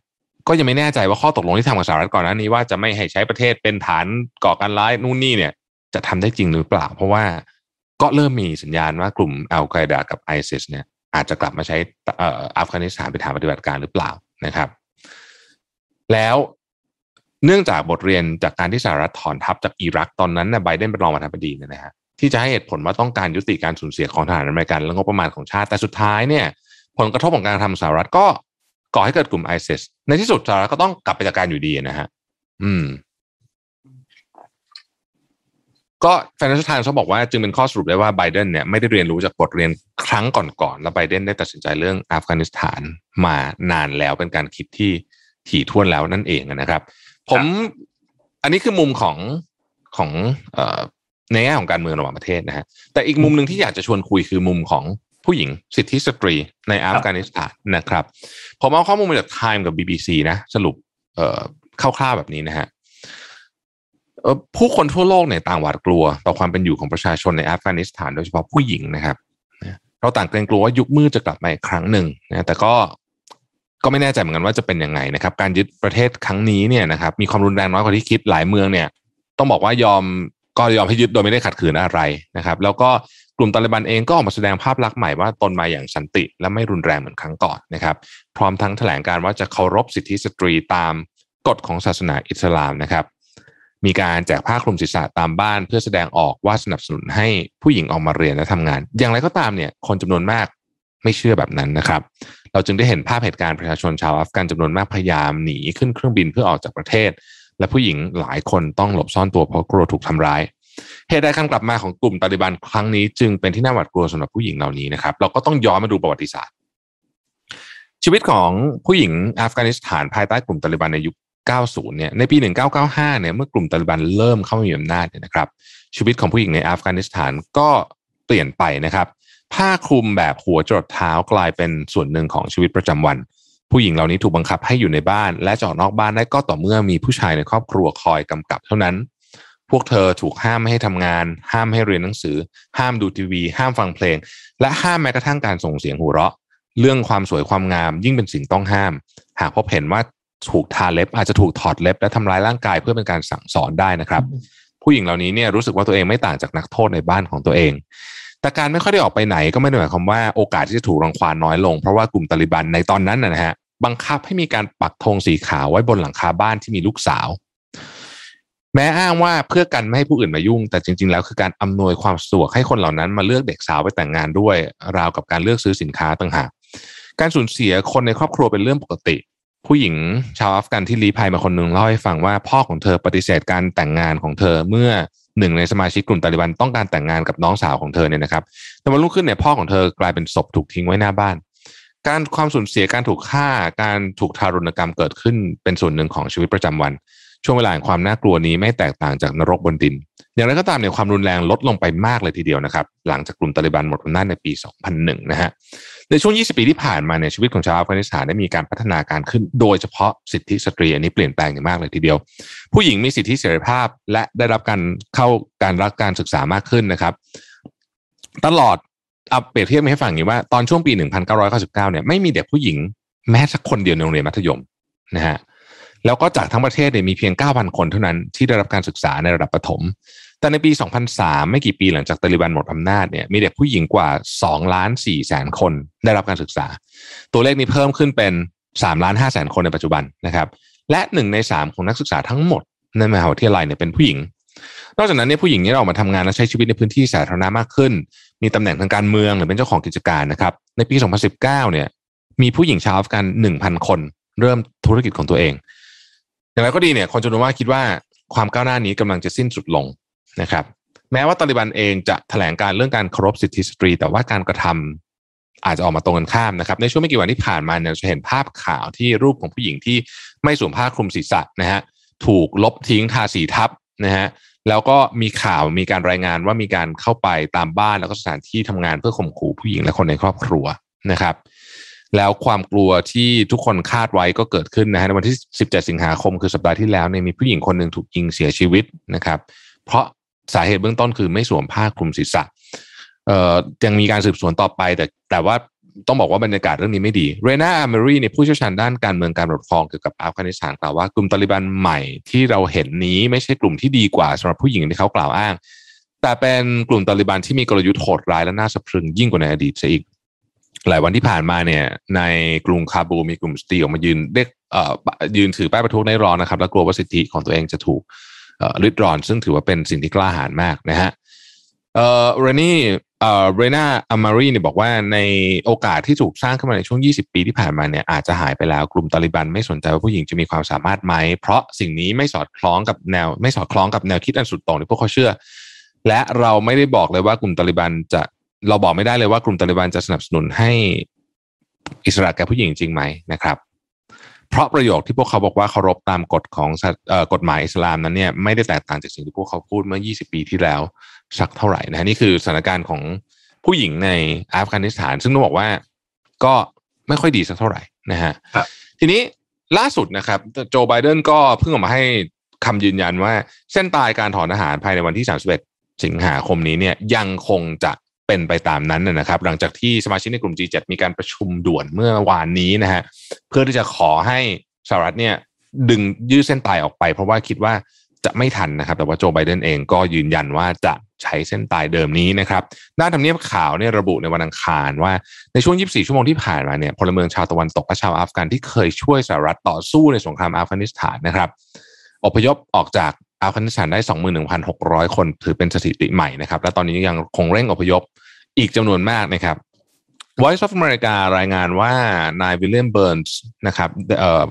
ก็ยังไม่แน่ใจว่าข้อตกลงที่ทำกับสหรัฐก่อนหน้านี้ว่าจะไม่ให้ใช้ประเทศเป็นฐานก่อการร้ายนู่นนี่เนี่ย จะทำได้จริงหรือเปล่า เพราะว่าก็เริ่มมีสัญญาณว่ากลุ่มอัลไกดากับไอซิสเนี่ยอาจจะกลับมาใช้อัฟกานิสถานเป็นฐานปฏิบัติการหรือเปล่านะครับ แล้วเนื่องจากบทเรียนจากการที่สหรัฐถอนทัพจากอิรักตอนนั้นนะไบเดนเป็นรองประธานาธิบดีเนี่ยนะฮะที่จะให้เหตุผลว่าต้องการยุติการสูญเสียของทหารอเมริกันและงบประมาณของชาติแต่สุดท้ายเนี่ย ผลกระทบของการทำสหรัฐก็ ก่อให้เกิดกลุ่มไอซิสในที่สุดสหรัฐก็ต้องกลับไปจัดการอยู่ดีนะฮะอืม ก็ Financial Times เขาบอกว่าจึงเป็นข้อสรุปได้ว่าไบเดนเนี่ยไม่ได้เรียนรู้จากบทเรียนครั้งก่อนๆ แล้วไบเดนได้ตัดสินใจเรื่องอัฟกานิสถานมานานแล้วเป็นการคิดที่ถี่ถ้วนแล้วนั่นเองนะครับ ผมอันนี้คือมุมของของเอ่อในแง่ของการเมืองระหว่างประเทศนะฮะแต่อีกมุมหนึ่งที่อยากจะชวนคุยคือมุมของ ผู้หญิงสิทธิสตรีในอัฟกานิสถานนะครับ ผมเอาข้อมูลมาจาก Time กับ BBC นะ สรุปเอ่อคร่าวๆแบบนี้นะฮะเอ่อผู้คนทั่วโลกเนี่ยต่างหวาดกลัว ต่อความเป็นอยู่ของประชาชนในอัฟกานิสถาน โดยเฉพาะผู้หญิงนะครับ เราต่างเกรงกลัวว่ายุคมืดจะกลับมาอีกครั้งหนึ่งนะแต่ก็ก็ไม่แน่ใจเหมือนกันว่าจะเป็นยังไงนะครับ การยึดประเทศครั้งนี้เนี่ยนะครับ มีความรุนแรงน้อยกว่าที่คิดหลายเมืองเนี่ย ต้องบอกว่ายอมก็ยอมให้ยึดโดยไม่ได้ขัดขืนอะไรนะครับ แล้วก็ กลุ่มตาลิบันเองก็ออกมาแสดงภาพลักษณ์ใหม่ว่าตนมาอย่างสันติ และไม่รุนแรงเหมือนครั้งก่อนนะครับ พร้อมทั้งแถลงการว่าจะเคารพสิทธิสตรีตามกฎของศาสนาอิสลามนะครับ มีการแจกผ้าคลุมศีรษะตามบ้าน เพื่อแสดงออกว่าสนับสนุนให้ผู้หญิงออกมาเรียนและทำงาน อย่างไรก็ตามเนี่ยคนจำนวนมากไม่เชื่อแบบนั้นนะครับ เราจึงได้เห็นภาพเหตุการณ์ประชาชนชาวอัฟกันจำนวนมากพยายามหนีขึ้นเครื่องบินเพื่อออกจากประเทศ และผู้หญิงหลายคนต้องหลบซ่อนตัวเพราะกลัวถูกทำร้าย เหตุใดการกลับมาของกลุ่มตาลิบันครั้งนี้จึงเป็นที่น่าหวาดกลัวสำหรับผู้หญิงเหล่านี้นะครับ เราก็ต้องย้อนมาดูประวัติศาสตร์ ชีวิตของผู้หญิงอัฟกานิสถานภายใต้กลุ่มตาลิบันในยุค 90 เนี่ย ในปี 1995 เนี่ย เมื่อกลุ่มตาลิบันเริ่มเข้ามามีอำนาจเนี่ยนะครับ ชีวิตของผู้หญิงในอัฟกานิสถานก็เปลี่ยนไปนะครับ ผ้าคลุมแบบหัวจรดเท้ากลายเป็นส่วนหนึ่งของชีวิตประจำวันผู้หญิงเหล่านี้ถูกบังคับให้อยู่ในบ้าน และจอดนอกบ้านได้ก็ต่อเมื่อมีผู้ชายในครอบครัวคอยกำกับเท่านั้น พวกเธอถูกห้ามไม่ให้ทำงาน ห้ามให้เรียนหนังสือ ห้ามดูทีวี ห้ามฟังเพลง และห้ามแม้กระทั่งการส่งเสียงหัวเราะ เรื่องความสวยความงาม ยิ่งเป็นสิ่งต้องห้าม หากพบเห็นว่าถูกทาเล็บ อาจจะถูกถอดเล็บและทำร้ายร่างกายเพื่อเป็นการสั่งสอนได้นะครับ ผู้หญิงเหล่านี้เนี่ยรู้สึกว่าตัวเองไม่ต่างจากนักโทษในบ้านของตัวเอง แต่การไม่ค่อยได้ออกไปไหนก็ไม่ได้หมายความว่าโอกาสที่จะถูกรังควานน้อยลง เพราะว่ากลุ่มตาลิบันในตอนนั้นนะฮะบังคับให้มีการปักธงสีขาวไว้บนหลังคาบ้านที่มีลูกสาว แม้อ้างว่าเพื่อกันไม่ให้ผู้อื่นมายุ่ง แต่จริง ๆ แล้วคือการอำนวยความสะดวกให้คนเหล่านั้นมาเลือกเด็กสาวไปแต่งงานด้วย ราวกับการเลือกซื้อสินค้าต่างหากการสูญเสียคนในครอบครัวเป็นเรื่องปกติ ผู้หญิงชาวอัฟกันที่ลี้ภัยมาคนหนึ่งเล่าให้ฟังว่าพ่อของเธอปฏิเสธการแต่งงานของเธอเมื่อหนึ่งในสมาชิกกลุ่มตาลิบันต้องการแต่งงานกับน้องสาวของเธอเนี่ยนะครับแต่วันรุ่งขึ้นเนี่ยพ่อของเธอกลายเป็นศพถูกทิ้งไว้หน้าบ้าน การความสูญเสียการถูกฆ่าการถูกทารุณกรรมเกิดขึ้นเป็นส่วนหนึ่งของชีวิตประจำวัน ช่วงเวลาแห่งความน่ากลัวนี้ไม่แตกต่างจากนรกบนดิน อย่างไรก็ตามเนี่ยความรุนแรงลดลงไปมากเลยทีเดียวนะครับ หลังจากกลุ่มตาลิบันหมดอำนาจในปี 2001 นะฮะ ในช่วง 20 ปีที่ผ่านมาเนี่ยชีวิตของชาวอัฟกานิสถานได้มีการพัฒนาการขึ้น โดยเฉพาะสิทธิสตรีอันนี้เปลี่ยนแปลงอย่างมากเลยทีเดียว ผู้หญิงมีสิทธิเสรีภาพ และได้รับการเข้าการรับการศึกษามากขึ้นนะครับ ตลอดเอาเปรียบเทียบให้ฟังอย่างนี้ว่าตอนช่วงปี 1999 เนี่ยไม่มีเด็กผู้หญิงแม้สักคนเดียวในโรงเรียนมัธยมนะฮะ แล้วก็จากทั้งประเทศเนี่ยมีเพียง 9,000 คนเท่านั้นที่ได้รับการศึกษาในระดับประถม แต่ในปี 2003 ไม่กี่ปีหลังจากตาลิบันหมดอำนาจเนี่ยมีเด็กผู้หญิงกว่า2ล้าน4แสนคนได้รับการศึกษา ตัวเลขนี้เพิ่มขึ้นเป็น3ล้าน5แสนคนในปัจจุบันนะครับ และหนึ่งในสามของนักศึกษาทั้งหมดในมหาวิทยาลัยเนี่ยเป็นผู้หญิง นอกจากนั้นเนี่ยผู้หญิงเนี่ยออกมาทำงานและใช้ชีวิตในพื้นที่สาธารณะมากขึ้น มีตำแหน่งทางการเมืองหรือเป็นเจ้าของกิจการนะครับ ในปี 2019 เนี่ยมีผู้หญิงชาวอัฟกัน1,000 คน เริ่มธุรกิจของตัวเอง อย่างไรก็ดีเนี่ยคนจำนวนมากคิดว่าความก้าวหน้านี้กำลังจะสิ้นสุดลงนะครับ แม้ว่าตาลิบันเองจะแถลงการเรื่องการเคารพสิทธิสตรี แต่ว่าการกระทำอาจจะออกมาตรงกันข้ามนะครับ ในช่วงไม่กี่วันที่ผ่านมาเนี่ยจะเห็นภาพข่าวที่รูปของผู้หญิงที่ไม่สวมผ้าคลุมศีรษะนะฮะถูกลบทิ้งทาสีทับนะฮะแล้วก็มีข่าวมีการรายงานว่ามีการเข้าไปตามบ้านแล้วก็สถานที่ทำงานเพื่อข่มขู่ผู้หญิงและคนในครอบครัวนะครับ แล้วความกลัวที่ทุกคนคาดไว้ก็เกิดขึ้นนะฮะในวันที่ 17 สิงหาคมคือสัปดาห์ที่แล้วเนี่ยมีผู้หญิงคนหนึ่งถูกยิงเสียชีวิตนะครับ เพราะสาเหตุเบื้องต้นคือไม่สวมผ้าคลุมศีรษะเอ่อยังมีการสืบสวนต่อไป แต่แต่ว่าต้องบอกว่าบรรยากาศเรื่องนี้ไม่ดีเรนาอามรีเนี่ยผู้เชี่ยวชาญด้านการเมืองการปกครองเกี่ยวกับอัฟกานิสถานกล่าวว่ากลุ่มตาลิบันใหม่ที่เราเห็นนี้ไม่ใช่กลุ่มที่ดีกว่าสำหรับผู้หญิงที่เขากล่าวอ้าง แต่เป็นกลุ่มตาลิบันที่มีกลยุทธ์โหดร้ายและน่าสะพรึงยิ่งกว่าในอดีตซะอีก หลายวันที่ผ่านมาเนี่ย ในกรุงคาบูมีกลุ่มสตรีออกมายืนเรียกเอ่อยืนถือป้ายประท้วงในร้อนนะครับ และกลัวว่าสิทธิของตัวเองจะถูกริดรอน ซึ่งถือว่าเป็นสิ่งที่กล้าหาญมากนะฮะเอ่อเรนี่เอ่อเรนาอามารีเนี่ยบอกว่าในโอกาสที่ถูกสร้างขึ้นมาในช่วง 20 ปีที่ผ่านมาเนี่ยอาจจะหายไปแล้ว กลุ่มตาลิบันไม่สนใจว่าผู้หญิงจะมีความสามารถไหม เพราะสิ่งนี้ไม่สอดคล้องกับแนว ไม่สอดคล้องกับแนวคิดอันสุดโต่งที่พวกเขาเชื่อ และเราไม่ได้บอกเลยว่ากลุ่มตาลิบันจะ เราบอกไม่ได้เลยว่ากลุ่มตาลิบันจะสนับสนุนให้อิสระแก่ผู้หญิงจริงไหมนะครับ เพราะประโยคที่พวกเขาบอกว่าเคารพตามกฎของกฎหมายอิสลามนั้นเนี่ยไม่ได้แตกต่างจากสิ่งที่พวกเขาพูดเมื่อ 20 ปีที่แล้วสักเท่าไหร่นะนี่คือสถานการณ์ของผู้หญิงในอัฟกานิสถาน ซึ่งต้องบอกว่าก็ไม่ค่อยดีสักเท่าไหร่นะฮะทีนี้ล่าสุดนะครับโจไบเดนก็เพิ่งออกมาให้คำยืนยันว่าเส้นตายการถอนอาหารภายในวันที่ 31 สิงหาคมนี้เนี่ยยังคงจะ เป็นไปตามนั้นนะครับ หลังจากที่สมาชิกในกลุ่ม G7 มีการประชุมด่วนเมื่อวานนี้นะฮะเพื่อที่จะขอให้สหรัฐเนี่ยดึงยืดเส้นตายออกไป เพราะว่าคิดว่าจะไม่ทันนะครับ แต่ว่าโจไบเดนเองก็ยืนยันว่าจะใช้เส้นตายเดิมนี้นะครับด้านทำเนียบข่าวเนี่ยระบุในวันอังคารว่าในช่วง 24 ชั่วโมงที่ผ่านมาเนี่ยพลเมืองชาวตะวันตกและชาวอัฟกันที่เคยช่วยสหรัฐต่อสู้ในสงครามอัฟกานิสถานนะครับอพยพออกจากอัฟกานิสถานได้ 21,600 คนถือเป็นสถิติใหม่นะครับ และตอนนี้ยังคงเร่งอพยพ อีกจำนวนมากนะครับ Voice of America รายงานว่านายวิลเลียมเบิร์นส์นะครับ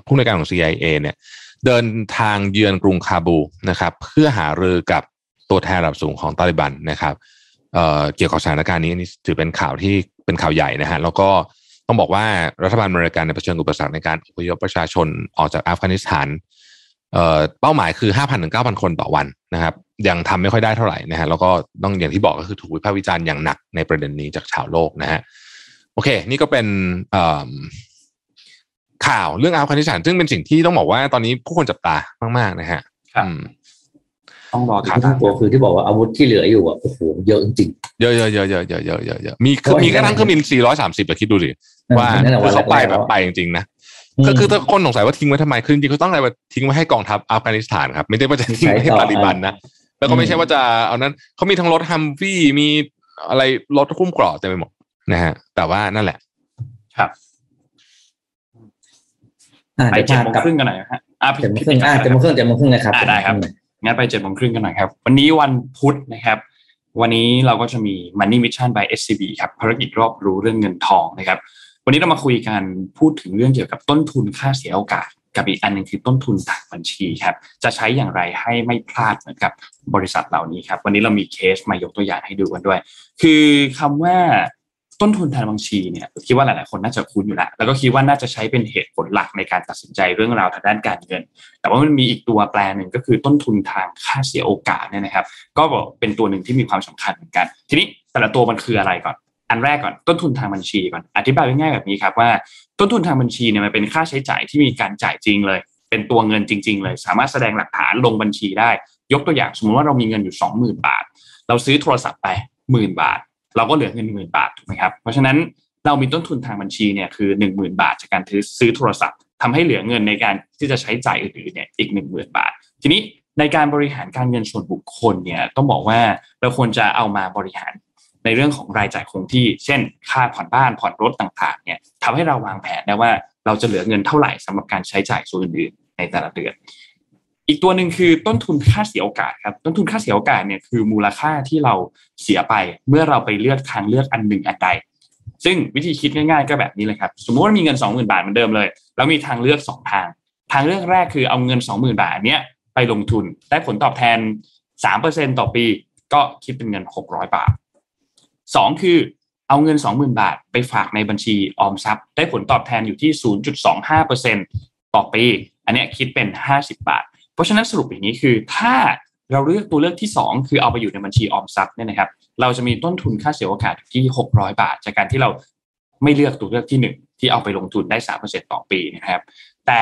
ผู้ในการของ CIA เนี่ยเดินทางเยือนกรุงคาบูนะครับ เพื่อหารือกับตัวแทนระดับสูงของตาลิบันนะครับเเกี่ยวกับสถานการณ์นี้นี่ถือเป็นข่าวที่เป็นข่าวใหญ่นะฮะแล้วก็ต้องบอกว่ารัฐบาลอเมริกันเผชิญอุปสรรคในการอพยพประชาชนออกจากอัฟกานิสถานเเป้าหมายคือ 5,000ถึง9,000 คนต่อวันนะครับ ยังทำไม่ค่อยได้เท่าไหร่นะฮะแล้วก็ต้องอย่างที่บอกก็คือถูกวิพากษ์วิจารณ์อย่างหนักในประเด็นนี้จากชาวโลกนะฮะโอเค นี่ก็เป็นเอ่อข่าวเรื่องอัฟกานิสถานซึ่งเป็นสิ่งที่ต้องบอกว่าตอนนี้ผู้คนจับตามาก ๆ นะฮะครับอืมต้องรอติดที่ตาน่ามกลัวคือที่บอกว่าอาวุธที่เหลืออยู่อะโอ้โหเยอะจริงเยอะเยอะเยอะเยอะเยอะเยอะเยอะเยอะมีเพราะว่ามีกระทั่งเครื่องบิน430อะคิดดูสิๆว่านั่นแหละคือเขาไปแรกๆแบบไปจริงๆนะก็คือถ้าคนสงสัยว่าทิ้งไว้ทำไมคือจริงๆเขาต้องอะไรมาทิ้งไว้ให้กองทัพอัฟกานิสถานครับ ไม่ได้ว่าจะทิ้งไว้ให้ใช้ต่อตาลิบันนะ แล้วก็ไม่ใช่ว่าจะเอานั้นเขามีทั้งรถฮัมวี่มีอะไรรถคุ้มเกราะเต็มไปหมดนะฮะ แต่ว่านั่นแหละ ครับอ่าไปเดี๋ยวเจ็ดพาโมงกลับครึ่งกันหน่อยนะฮะอะเจ็ดโมงพี่ครึ่งอ่าพี่เจ็ดโมงครึ่งเจ็ดโมงครึ่งนะครับอ่าได้ครับงั้นไปเจ็ดโมงครึ่งกันหน่อยครับ วันนี้วันพุธนะครับ วันนี้เราก็จะมี Money Mission by SCB ครับภารกิจรอบรู้เรื่องเงินทองนะครับ วันนี้เรามาคุยกันพูดถึงเรื่องเกี่ยวกับต้นทุนค่าเสียโอกาส กับอีกอันหนึงคือต้นทุนทางบัญชีครับจะใช้อย่างไรให้ไม่พลาดเหมือนกับบริษัทเหล่านี้ครับวันนี้เรามีเคสมายกตัวอย่างให้ดูกันด้วย คือคำว่าต้นทุนทางบัญชีเนี่ยคิดว่าหลาย ๆ คนน่าจะคุ้นอยู่แล้วแล้วก็คิดว่าน่าจะใช้เป็นเหตุผลหลักในการตัดสินใจเรื่องราวทางด้านการเงิน แต่ว่ามันมีอีกตัวแปรหนึ่งก็คือต้นทุนทางค่าเสียโอกาสเนี่ยนะครับ ก็เป็นตัวหนึ่งที่มีความสำคัญเหมือนกัน ทีนี้แต่ละตัวมันคืออะไรก่อน อันแรกก่อนต้นทุนทางบัญชีก่อนอธิบายง่ายๆแบบนี้ครับว่าต้นทุนทางบัญชีเนี่ยมันเป็นค่าใช้จ่ายที่มีการจ่ายจริงเลย เป็นตัวเงินจริง ๆ เลย สามารถแสดงหลักฐานลงบัญชีได้ ยกตัวอย่างสมมติว่าเรามีเงินอยู่สองหมื่นบาท เราซื้อโทรศัพท์ไปหมื่นบาท เราก็เหลือเงินหมื่นบาทถูกไหมครับเพราะฉะนั้นเรามีต้นทุนทางบัญชีเนี่ยคือหนึ่งหมื่นบาท จากการซื้อซื้อโทรศัพท์ทำให้เหลือเงินในการที่จะใช้จ่ายอื่นๆเนี่ยอีกหนึ่งหมื่นบาท ทีนี้ในการบริหารการเงินส่วนบุคคลเนี่ยต้องบอกว่าเราควรจะเอามาบริหาร ในเรื่องของรายจ่ายคงที่ เช่น ค่าผ่อนบ้านผ่อนรถต่างๆเนี่ยทำให้เราวางแผนได้ว่าเราจะเหลือเงินเท่าไหร่สำหรับการใช้จ่ายส่วนอื่นๆในแต่ละเดือน อีกตัวหนึ่งคือต้นทุนค่าเสียโอกาสครับ ต้นทุนค่าเสียโอกาสเนี่ยคือมูลค่าที่เราเสียไปเมื่อเราไปเลือกทางเลือกอันหนึ่งอันใด ซึ่งวิธีคิดง่ายๆ ก็แบบนี้เลยครับ สมมติว่ามีเงิน 20,000 บาทเหมือนเดิมเลย แล้วมีทางเลือก 2 ทาง ทางเลือกแรกคือเอาเงิน 20,000 บาทเนี้ยไปลงทุนได้ผลตอบแทน 3%ต่อปี ก็คิดเป็นเงิน 600 บาท 2 คือเอาเงิน 20,000 บาท ไปฝากในบัญชีออมทรัพย์ ได้ผลตอบแทนอยู่ที่ 0.25%ต่อปี อันนี้คิดเป็น 50 บาท เพราะฉะนั้นสรุปอย่างนี้คือ ถ้าเราเลือกตัวเลือกที่ 2 คือเอาไปอยู่ในบัญชีออมทรัพย์เนี่ยนะครับ เราจะมีต้นทุนค่าเสียโอกาสที่ 600 บาท จากการที่เราไม่เลือกตัวเลือกที่ 1 ที่เอาไปลงทุนได้ 3%ต่อปีนะครับ แต่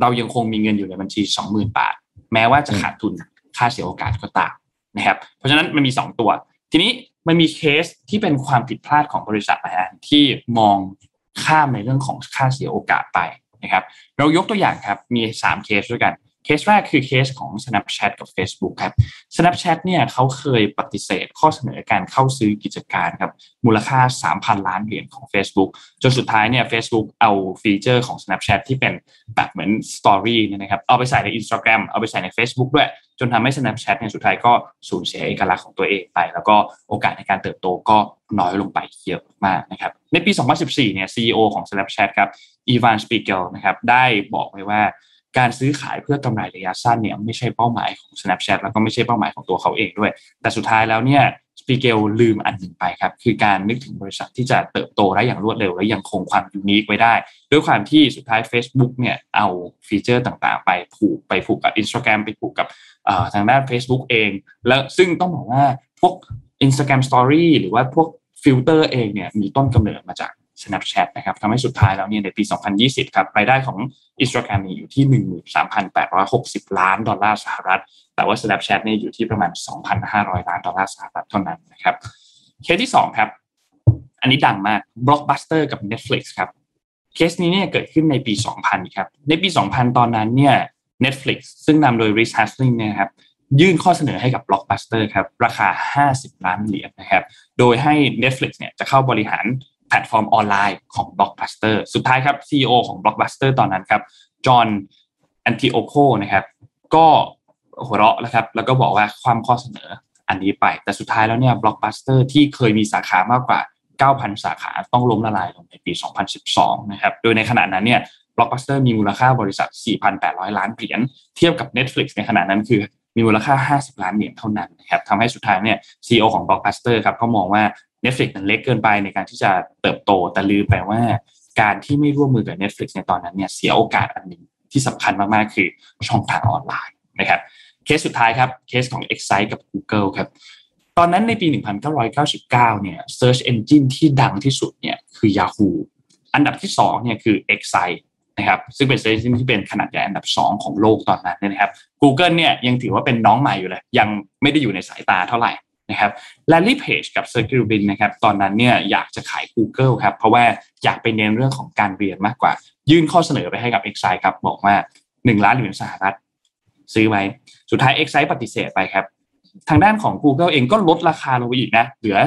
เรายังคงมีเงินอยู่ในบัญชี 20,000 บาท แม้ว่าจะขาดทุนค่าเสียโอกาสก็ตามนะครับ เพราะฉะนั้นมันมี 2 ตัว ทีนี้ มันมีเคสที่เป็นความผิดพลาดของบริษัทนะฮะที่มองข้ามในเรื่องของค่าเสียโอกาสไปนะครับ เรายกตัวอย่างครับมี 3 เคสด้วยกัน เคสแรกคือเคสของ Snapchat กับ Facebook ครับ Snapchat เนี่ยเขาเคยปฏิเสธข้อเสนอการเข้าซื้อกิจการครับมูลค่า 3,000 ล้านเหรียญของ Facebook จนสุดท้ายเนี่ย Facebook เอาฟีเจอร์ของ Snapchat ที่เป็นแบบเหมือน Story เนี่ยนะครับเอาไปใส่ใน Instagram เอาไปใส่ใน Facebook ด้วย จนทำให้ Snapchat เนี่ยสุดท้ายก็สูญเสียเอกลักษณ์ของตัวเองไป แล้วก็โอกาสในการเติบโตก็น้อยลงไปเยอะมากนะครับในปี 2014 เนี่ย CEO ของ Snapchat ครับอีวานสปีเกลนะครับได้บอกไว้ว่า การซื้อขายเพื่อกำไรระยะสั้นเนี่ยไม่ใช่เป้าหมายของ Snapchat แล้วก็ไม่ใช่เป้าหมายของตัวเขาเองด้วย แต่สุดท้ายแล้วเนี่ยสปีเกลลืมอันหนึ่งไปครับ คือการนึกถึงบริษัทที่จะเติบโตได้อย่างรวดเร็ว และยังคงความ unique ไว้ได้ ด้วยความที่สุดท้าย Facebook เนี่ยเอาฟีเจอร์ต่างๆ ไปผูกไปผูกกับ Instagram ไปผูกกับทางด้าน Facebook เอง แล้วซึ่งต้องบอกว่าพวก Instagram Story หรือว่าพวกฟิลเตอร์เองเนี่ยมีต้นกำเนิดมาจาก Snapchat นะครับทำให้สุดท้ายแล้วเนี่ยในปี 2020 ครับรายได้ของ Instagram มีอยู่ที่ 13,860 ล้านดอลลาร์สหรัฐ แต่ว่า Snapchat นี่อยู่ที่ประมาณ 2,500 ล้านดอลลาร์สหรัฐเท่านั้นนะครับเคสที่ 2 ครับ อันนี้ดังมาก Blockbuster กับ Netflix ครับเคสนี้เนี่ยเกิดขึ้นในปี 2000 ครับ ในปี 2000 ตอนนั้นเนี่ย Netflix ซึ่งนำโดย Reed Hastings เนี่ยครับยื่นข้อเสนอให้กับ Blockbuster ครับราคา 50 ล้านเหรียญนะครับ โดยให้ Netflix เนี่ยจะเข้าบริหาร แพลตฟอร์มออนไลน์ของ Blockbuster สุดท้ายครับ CEO ของ Blockbuster ตอนนั้นครับจอห์นแอนติโอโคนะครับ ก็หัวเราะแล้วครับ แล้วก็บอกว่าความข้อเสนออันนี้ไป แต่สุดท้ายแล้วเนี่ย Blockbuster ที่เคยมีสาขามากกว่า 9,000 สาขาต้องล้มละลายลงในปี 2012 นะครับ โดยในขณะนั้นเนี่ย Blockbuster มีมูลค่าบริษัท 4,800 ล้านเหรียญ เทียบกับ Netflix ในขณะนั้นคือมีมูลค่า 50 ล้านเหรียญเท่านั้นนะครับทำให้สุดท้ายเนี่ย CEO ของ Blockbuster ครับเขามองว่า Netflix มันเล็กเกินไปในการที่จะเติบโต แต่ลืมไปว่าการที่ไม่ร่วมมือกับ Netflix ในตอนนั้นเนี่ยเสียโอกาสอันหนึ่งที่สำคัญมากๆ คือช่องทางออนไลน์นะครับเคสสุดท้ายครับเคสของ Excite กับ Google ครับตอนนั้นในปี 1999 เนี่ย Search Engine ที่ดังที่สุดเนี่ยคือ Yahoo อันดับที่2เนี่ยคือ Excite นะครับซึ่งเป็น Search Engine ที่เป็นขนาดใหญ่อันดับ 2 ของโลกตอนนั้นนะครับ Google เนี่ยยังถือว่าเป็นน้องใหม่อยู่เลย ยังไม่ได้อยู่ในสายตาเท่าไหร่ นะครับ Larry Page กับ Sergey Brin นนะครับตอนนั้นเนี่ยอยากจะขาย Google ครับเพราะว่าอยากไปเน้นเรื่องของการเรียนมากกว่า ยื่นข้อเสนอไปให้กับ Excite ครับบอกว่า 1 ล้านเหรียญสหรัฐ ซื้อไหมสุดท้าย Excite ปฏิเสธไปครับ ทางด้านของ Google เองก็ลดราคาลงไปอีกนะ เหลือ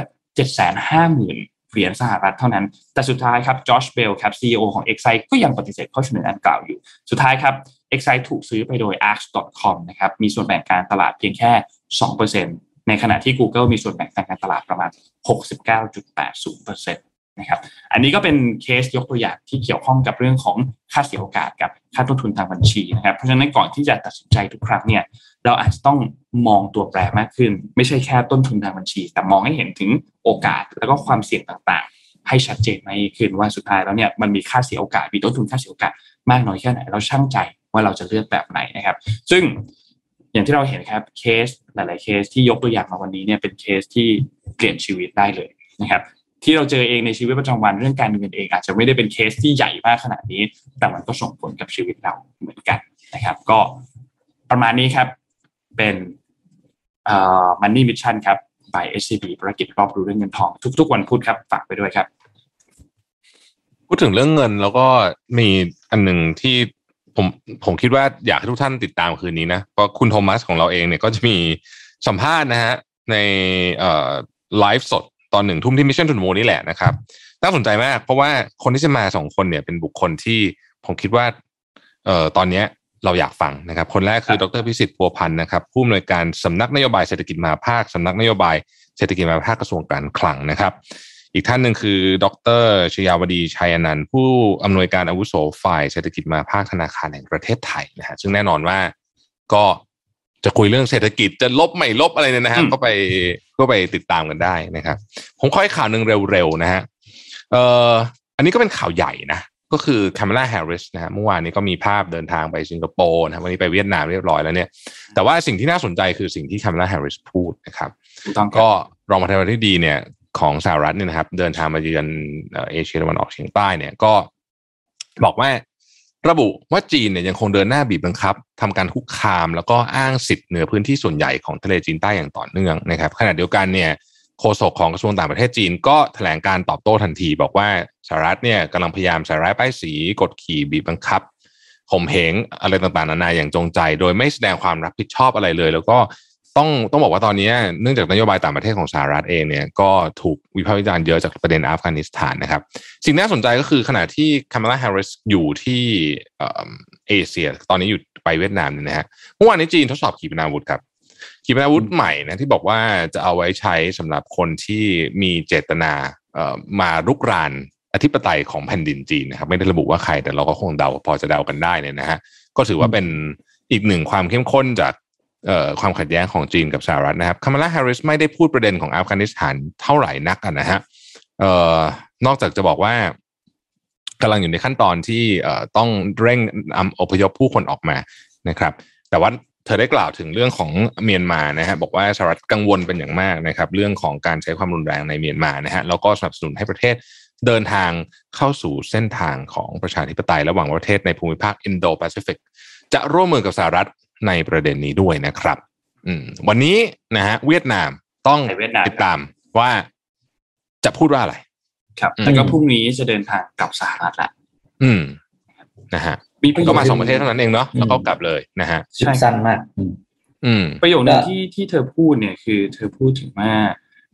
750,000เหรียญสหรัฐเท่านั้น แต่สุดท้ายครับจอชเบลครับ CEO ของ Excite ก็ยังปฏิเสธข้อเสนออันกล่าวอยู่ สุดท้ายครับ Excite ถูกซื้อไปโดย Arch.com นะครับมีส่วนแบ่งการตลาดเพียงแค่ 2% ในขณะที่ Google มีส่วนแบ่งทางการตลาดประมาณ 69.80%นะครับ อันนี้ก็เป็นเคสยกตัวอย่างที่เกี่ยวข้องกับเรื่องของค่าเสียโอกาสกับค่าต้นทุนทางบัญชีนะครับ เพราะฉะนั้นก่อนที่จะตัดสินใจทุกครั้งเนี่ยเราอาจจะต้องมองตัวแปรมากขึ้น ไม่ใช่แค่ต้นทุนทางบัญชี แต่มองให้เห็นถึงโอกาสแล้วก็ความเสี่ยงต่างๆ ให้ชัดเจนมากขึ้นว่าสุดท้ายแล้วเนี่ยมันมีค่าเสียโอกาสมีต้นทุนค่าเสียโอกาสมากน้อยแค่ไหนเราชั่งใจว่าเราจะเลือกแบบไหนนะครับ ซึ่ง อย่างที่เราเห็นครับเคสหลาย ๆ เคสที่ยกตัวอย่างมาวันนี้เนี่ยเป็นเคสที่เปลี่ยนชีวิตได้เลยนะครับที่เราเจอเองในชีวิตประจำวันเรื่องการเงินเอง อาจจะไม่ได้เป็นเคสที่ใหญ่มากขนาดนี้ แต่มันก็ส่งผลกับชีวิตเราเหมือนกันนะครับ ก็ประมาณนี้ครับเป็นเอ่อ Money Mission ครับ by SCB ภารกิจรอบรู้เรื่องเงินทองทุก ๆ วันพุธครับฝากไปด้วยครับ พูดถึงเรื่องเงินแล้วก็มีอันหนึ่งที่ ผมผมคิดว่าอยากให้ทุกท่านติดตามคืนนี้นะเพราะคุณโทมัสของเราเองเนี่ยก็จะมีสัมภาษณ์นะฮะในเอ่อไลฟ์สดตอนหนึ่งทุ่มที่ Mission To The Moon นี่แหละนะครับน่าสนใจมาก เพราะว่าคนที่จะมาสองคนเนี่ยเป็นบุคคลที่ผมคิดว่าเอ่อตอนเนี้ยเราอยากฟังนะครับ คนแรกคือดรพิสิทธิ์พัวพันธ์นะครับผู้อำนวยการสำนักนโยบายเศรษฐกิจมหภาคสำนักนโยบายเศรษฐกิจมหภาคกระทรวงการคลังนะครับ อีกท่านหนึ่งคือ ดรชยาวดีชัยอนันต์ผู้อำนวยการอาวุโสฝ่ายเศรษฐกิจมหภาคธนาคารแห่งประเทศไทยนะฮะซึ่งแน่นอนว่าก็จะคุยเรื่องเศรษฐกิจจะลบไม่ลบอะไรเนี่ยนะฮะอืมก็ไปก็ไปติดตามกันได้นะครับ ผมขอให้ข่าวหนึ่งเร็วๆนะฮะเอ่ออันนี้ก็เป็นข่าวใหญ่นะก็คือ c a m ม l a Harris นะฮะเมื่อวานนี้ก็มีภาพเดินทางไปสิงคโปร์นะครับวันนี้ไปเวียดนามเรียบร้อยแล้วเนี่ย แต่ว่าสิ่งที่น่าสนใจคือสิ่งที่ c a m ม l a Harris พูดนะครับถูกต้องครับก็รองประธานาธิบดีเนี่ย ของสหรัฐเนี่ยนะครับ เดินทางมาเยือนเอเชียตะวันออกเฉียงใต้เนี่ยก็บอกว่าระบุว่าจีนเนี่ยยังคงเดินหน้าบีบบังคับทำการคุกคาม แล้วก็อ้างสิทธิ์เหนือพื้นที่ส่วนใหญ่ของทะเลจีนใต้อย่างต่อเนื่องนะครับขณะเดียวกันเนี่ยโฆษกของกระทรวงต่างประเทศจีนก็แถลงการตอบโต้ทันที บอกว่าสหรัฐเนี่ยกำลังพยายามใส่ร้ายป้ายสีกดขี่บีบบังคับข่มเหงอะไรต่างๆนานาอย่างจงใจ โดยไม่แสดงความรับผิดชอบอะไรเลย แล้วก็ ต้องต้องบอกว่าตอนนี้เนื่องจากนโยบายต่างประเทศของสหรัฐเองเนี่ยก็ถูกวิพากษ์วิจารณ์เยอะจากประเด็นอัฟกานิสถานนะครับ สิ่งน่าสนใจก็คือขณะที่คามาลาแฮร์ริสอยู่ที่เอเชีย ตอนนี้อยู่ไปเวียดนามเนี่ยนะฮะเมื่อวานนี้จีนทดสอบขีปนาวุธครับขีปนาวุธใหม่นะที่บอกว่าจะเอาไว้ใช้สำหรับคนที่มีเจตนาเอ่อมารุกรานอธิปไตยของแผ่นดินจีนนะครับ ไม่ได้ระบุว่าใครแต่เราก็คงเดาพอจะเดากันได้เนี่ยนะฮะก็ถือว่าเป็นอีกหนึ่งความเข้มข้นจาก ความขัดแย้งของจีนกับสหรัฐนะครับคามาลาแฮร์ริสไม่ได้พูดประเด็นของอัฟกานิสถานเท่าไหร่นักอะนะฮะออนอกจากจะบอกว่ากำลังอยู่ในขั้นตอนที่ต้องเร่งอพยพผู้คนออกมานะครับ แต่ว่าเธอได้กล่าวถึงเรื่องของเมียนมานะฮะบอกว่าสหรัฐกังวลเป็นอย่างมากนะครับ เรื่องของการใช้ความรุนแรงในเมียนมานะฮะแล้วก็สนับสนุนให้ประเทศเดินทางเข้าสู่เส้นทางของประชาธิปไตยระหว่างประเทศในภูมิภาคอินโดแปซิฟิกจะร่วมมือกับสหรัฐ ในประเด็นนี้ด้วยนะครับอืมวันนี้นะฮะเวียดนามต้องในเวียดนามติดตามว่าจะพูดว่าอะไร ครับอืมแล้วก็พรุ่งนี้จะเดินทางกลับสหรัฐละอืมนะฮะมีประโยก็คือมาสองประเทศเท่านั้นเองเนาะอืมแล้วก็กลับเลยนะฮะทริปสั้นมากอืมอืม ประโยคนึงก็ที่ที่เธอพูดเนี่ยคือ เธอพูดถึงว่า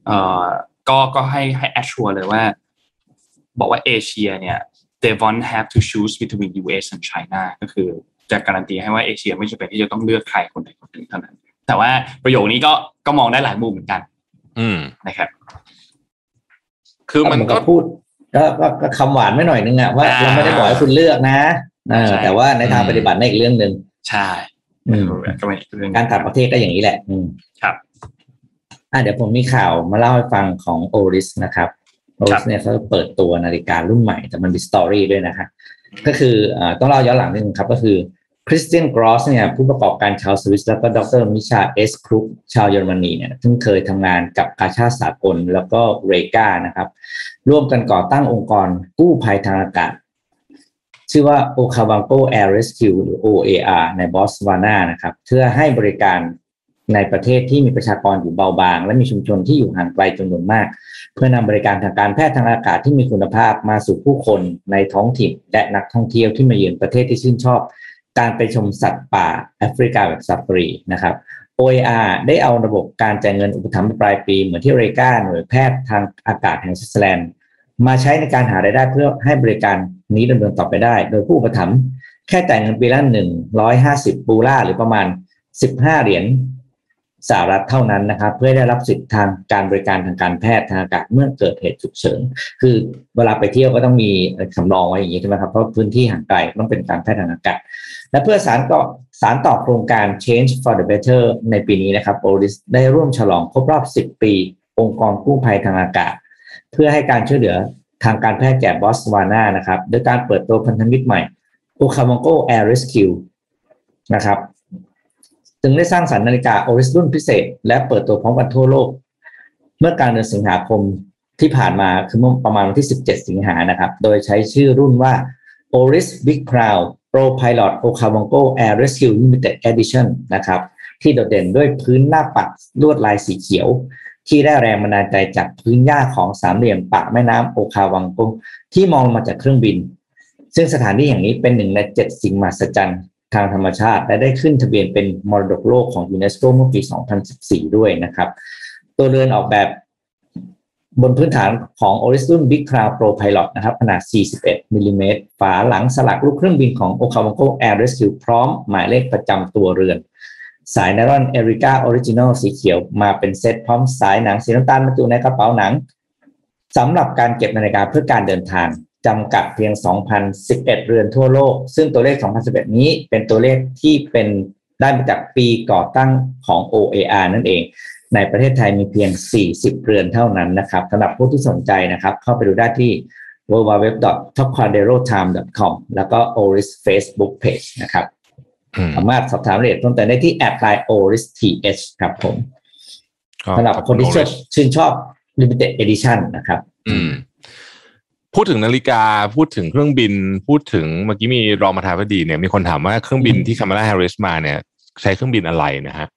เอ่อก็ก็ให้ให้ assure เลยว่า บอกว่าเอเชียเนี่ย they won't have to choose between US and China ก็คือ จะการันตีให้ว่าเอเชียไม่จำเป็นที่จะต้องเลือกใครคนใดคนหนึ่งเท่านั้น แต่ว่าประโยคนี้ก็ก็มองได้หลายมุมเหมือนกัน อืมนะครับ คือมันก็พูดก็ก็ก็คำหวานไม่หน่อยนึงอะว่าอ่าเราไม่ได้บอกให้คุณเลือกนะเออใช่แต่ว่าในทางอืมปฏิบัติในนอีกเรื่องหนึ่งใช่ออืมก็เป็นอีกเรื่องการต่างประเทศก็อย่างนี้แหละ อืมครับอะเดี๋ยวผมมีข่าวมาเล่าให้ฟังของโอริสนะครับโอริสเนี่ยเขาเปิดตัวนาฬิการุ่นใหม่แต่มันมีสตอรี่ด้วยนะฮะก็คืออ่าต้องเล่าย้อนหลังนิดนึงครับ ก็คือ คริสเตียนกรอสเนี่ยผู้ประกอบการชาวสวิสแล้วก็ดรมิชาเอสครุกชาวเยอรมนีเนี่ยซึ่งเคยทำงานกับกาชาสากลแล้วก็ Rega นะครับ ร่วมกันก่อตั้งองค์กรกู้ภัยทางอากาศ ชื่อว่า Okavango Air Rescue หรือ OAR ในบอตสวานานะครับ เพื่อให้บริการในประเทศที่มีประชากรอยู่เบาบาง และมีชุมชนที่อยู่ห่างไกลจำนวนมาก เพื่อนำบริการทางการแพทย์ทางอากาศที่มีคุณภาพมาสู่ผู้คนในท้องถิ่นและนักท่องเที่ยวที่มาเยือนประเทศที่ชื่นชอบ การไปชมสัตว์ป่าแอฟริกาแบบซาฟารีนะครับ OAR ได้เอาระบบการจ่ายเงินอุปถัมภ์ปลายปีเหมือนที่ Rega หน่วยแพทย์ทางอากาศแห่งสวิตเซอร์แลนด์มาใช้ในการหารายได้เพื่อให้บริการนี้ดำเนินต่อไปได้ โดยผู้อุปถัมภ์แค่จ่ายเงินปีละหนึ่งร้อยห้าสิบปูล่าหรือประมาณสิบห้าเหรียญ สหรัฐเท่านั้นนะครับ เพื่อได้รับสิทธิทางการบริการทางการแพทย์ทางอากาศเมื่อเกิดเหตุฉุกเฉินคือเวลาไปเที่ยวก็ต้องมีสำรองไว้อย่างนี้ใช่ไหมครับเพราะพื้นที่ห่างไกลต้องเป็นการแพทย์ทางอากาศและเพื่อสารต่อสารต่อโครงการ Change for the Better ในปีนี้นะครับโอริสได้ร่วมฉลองครบรอบ 10 ปี องค์กรกู้ภัยทางอากาศ เพื่อให้การช่วยเหลือทางการแพทย์แก่บอสวานานะครับโดยการเปิดตัวพันธมิตรใหม่ o k a m o n g o Air Rescue นะครับ จึงได้สร้างสรรค์นาฬิกาโอริสรุ่นพิเศษ และเปิดตัวพร้อมกันทั่วโลก เมื่อกลางเดือนสิงหาคมที่ผ่านมาคือเมื่อประมาณวันที่ 17 สิงหานะครับ โดยใช้ชื่อรุ่นว่า Oris Big Crown Pro Pilot Okavango Air Rescue Limited Edition นะครับ ที่โดดเด่นด้วยพื้นหน้าปัดลวดลายสีเขียว ที่ได้แรงบันดาลใจจากพื้นหญ้าของสามเหลี่ยมปากแม่น้ำโอคาวังโกที่มองมาจากเครื่องบิน ซึ่งสถานที่แห่งนี้เป็นหนึ่งในเจ็ดสิ่งมหัศจรรย์ ทางธรรมชาติ และได้ขึ้นทะเบียนเป็นมรดกโลกของยูเนสโกเมื่อปี 2014 ด้วยนะครับ ตัวเรือนออกแบบบนพื้นฐานของ o r i s u n Big Cloud Pro Pilot นะครับ ขนาด 41 มิลลิเมตร ฝาหลังสลักรูปเครื่องบินของ Okavango Air Rescue พร้อมหมายเลขประจำตัวเรือน สายไนลอน Erika's Original สีเขียวมาเป็นเซตพร้อมสายหนังสีน้ำตาลบรรจุในกระเป๋าหนังสำหรับการเก็บนาฬิกาเพื่อการเดินทาง จำกัดเพียง 2,011 เรือนทั่วโลก ซึ่งตัวเลข 2011 นี้เป็นตัวเลขที่เป็นได้มาจากปีก่อตั้งของ OAR นั่นเอง ในประเทศไทยมีเพียง 40 เรือนเท่านั้นนะครับสำหรับผู้ที่สนใจนะครับ เข้าไปดูได้ที่ www.topquadrotime.com แล้วก็ Oris Facebook Page นะครับอืมสามารถสอบถามรายละเอียดเพิ่มเติมได้ที่แอดไลน์ Oris TH ครับผมก็สำหรับขอบคนที่ณชื่น Oris ชื่นชอบ Limited Edition นะครับ อืม พูดถึงนาฬิกาพูดถึงเครื่องบิน พูดถึงเมื่อกี้มีรองประธานาธิบดีเนี่ยมีคนถามว่าเครื่องบินอืมที่คามาลาแฮร์ริสมาเนี่ยใช้เครื่องบินอะไรนะฮะ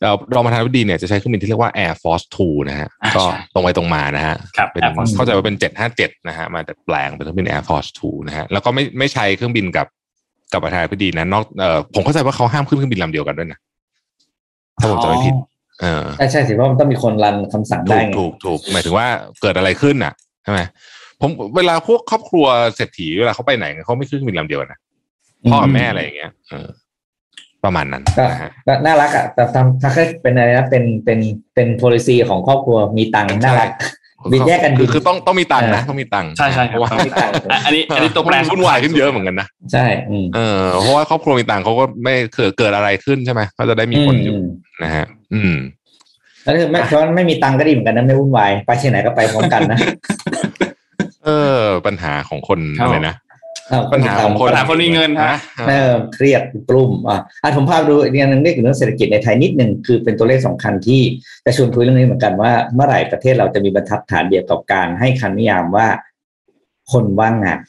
แล้วรองประธานาธิบดีเนี่ยจะใช้เครื่องบินที่เรียกว่า Air Force 2 นะฮะอ่าก็ใช่ตรงไปตรงมานะฮะครับเป็น Air Force เข้าใจว่าเป็น 757 นะฮะมาดัดแปลงเป็นเครื่องบิน Air Force 2 นะฮะแล้วก็ไม่ไม่ใช้เครื่องบินกับกับประธานาธิบดีนะนอกเอ่อผมเข้าใจว่าเขาห้ามขึ้นเครื่องบินลำเดียวกันด้วยนะถ้าผมจำไม่ผิดเออใช่ใช่สิเพราะมันต้องมีคนรันคำสั่งถูได้กไงถูกถูกหมายถึงว่าเกิดอะไรขึ้นน่ะใช่ไหม ผมเวลาพวกครอบครัวเศรษฐีเวลาเขาไปไหนเขาไม่ขึ้นเครื่องบินลำเดียวกันนะพ่อกับแม่อะไรอย่างเงี้ยเออประมาณนั้นก็นะฮะก็น่ารักอะแต่ทำถ้าแค่เป็นอะไรนะเป็นเป็นเป็น policy ของครอบครัวมีตังค์น่ารักบินแยกกันบินคือคือต้องต้องมีตังค์นะเออต้องมีตังค์ใช่ใช่ครับเพราะว่าต้องมีตังค์อะอันนี้อันนี้ตัวแปรมันวุ่นวายขึ้นเยอะเหมือนกันนะใช่อืมเออเพราะว่าครอบครัวมีตังค์เขาก็ไม่เกิดเกิดอะไรขึ้นใช่ไหมเขาจะได้มีคนอยู่มนะฮะ อืมแล้วถ้าไม่เพราะไม่มีตังค์ก็ดีเหมือนกันนะไม่วุ่นวายไปที่ไหนก็ไปพร้อมกันนะ เออ ปัญหาของคนครับอะไรนะเอ้าปัญหาของคนปัญหาคนมีเงินฮะนะเออเครียดกลุ่มอะอะผมพาไปดูอีกอย่างหนึ่งเรื่องเรื่องเศรษฐกิจในไทยนิดหนึ่งคือเป็นตัวเลขสำคัญที่จะชวนคุยเรื่องนี้เหมือนกันว่าเมื่อไหร่ประเทศเราจะมีบรรทัดฐานเดียวกับการให้คำนิยามว่าคนว่างงาน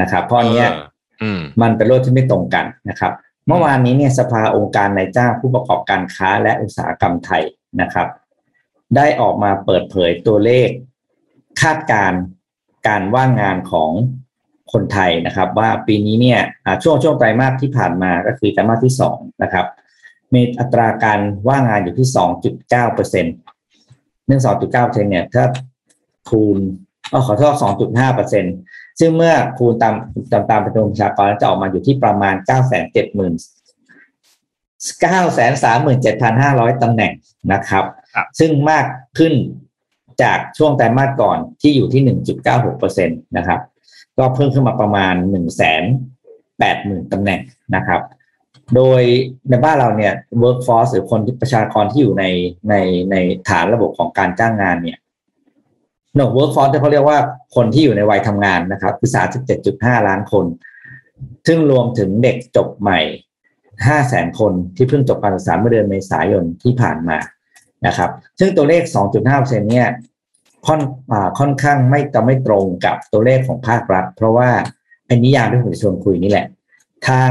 นะครับเพราะอันเนี้ยเอออืมมันเป็นโลกที่ไม่ตรงกันนะครับ เมื่อวานนี้เนี่ยสภาองค์การนายจ้างผู้ประกอบการค้าและอุตสาหกรรมไทยนะครับ ได้ออกมาเปิดเผยตัวเลขคาดการณ์ การว่างงานของคนไทยนะครับ ว่าปีนี้เนี่ยช่วงช่วงไตรมาสที่ผ่านมาก็คือไตรมาสที่สองนะครับมีอัตราการว่างงานอยู่ที่สองจุดเก้าเปอร์เซ็นต์เนื่องสองจุดเก้าเปอร์เซ็นเนี่ยถ้าคูณเอขอโทษสองจุดห้าเปอร์เซ็นต์ซึ่งเมื่อคูณตามตามตามจำนวประชากรจะออกมาอยู่ที่ประมาณ9 7 0 0 0 0 9 3 7 5 0 0ตำแหน่งนะครับ ซึ่งมากขึ้น จากช่วงไตรมาสก่อนที่อยู่ที่ 1.96%นะครับ ก็เพิ่มขึ้นมาประมาณ 1 8 0 0 0 0ตำแหน่งนะครับ โดยในบ้านเราเนี่ย workforce หรือคนที่ประชากรที่อยู่ในในในฐานระบบของการจ้างงานเนี่ย no workforce ที่เขาเรียกว่าคนที่อยู่ในวัยทำงานนะครับ คือ 37.5 ล้านคน ซึ่งรวมถึงเด็กจบใหม่ 5 แสนคนที่เพิ่งจบการศึกษาเมื่อเดือนเมษายนที่ผ่านมานะครับ ซึ่งตัวเลข 2.5%เนี่ย ค่อนอาค่อนข้างไม่จะไม่ตรงกับตัวเลขของภาครัฐ เพราะว่าไอ้นิยามที่ผมจะชวนคุยนี่แหละ ทาง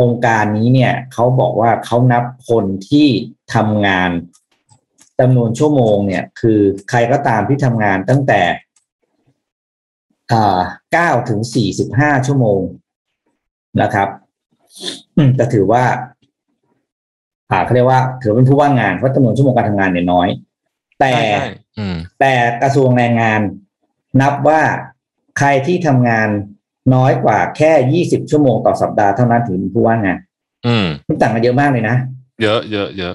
องค์การนี้เนี่ยเขาบอกว่าเขานับคนที่ทำงานจำนวนชั่วโมงเนี่ย คือใครก็ตามที่ทำงานตั้งแต่เก้าถึงสี่สิบห้าชั่วโมงนะครับอืมแต่ถือว่าเขาเรียกว่า ถือเป็นผู้ว่างงานเพราะจำนวนชั่วโมงการทำงานเนี่ยน้อย แต่ แต่กระทรวงแรงงาน นับว่าใครที่ทำงานน้อยกว่าแค่ยี่สิบชั่วโมงต่อสัปดาห์เท่านั้นถือเป็นผู้ว่างงาน อืมมันต่างกันเยอะมากเลยนะ เยอะเยอะเยอะ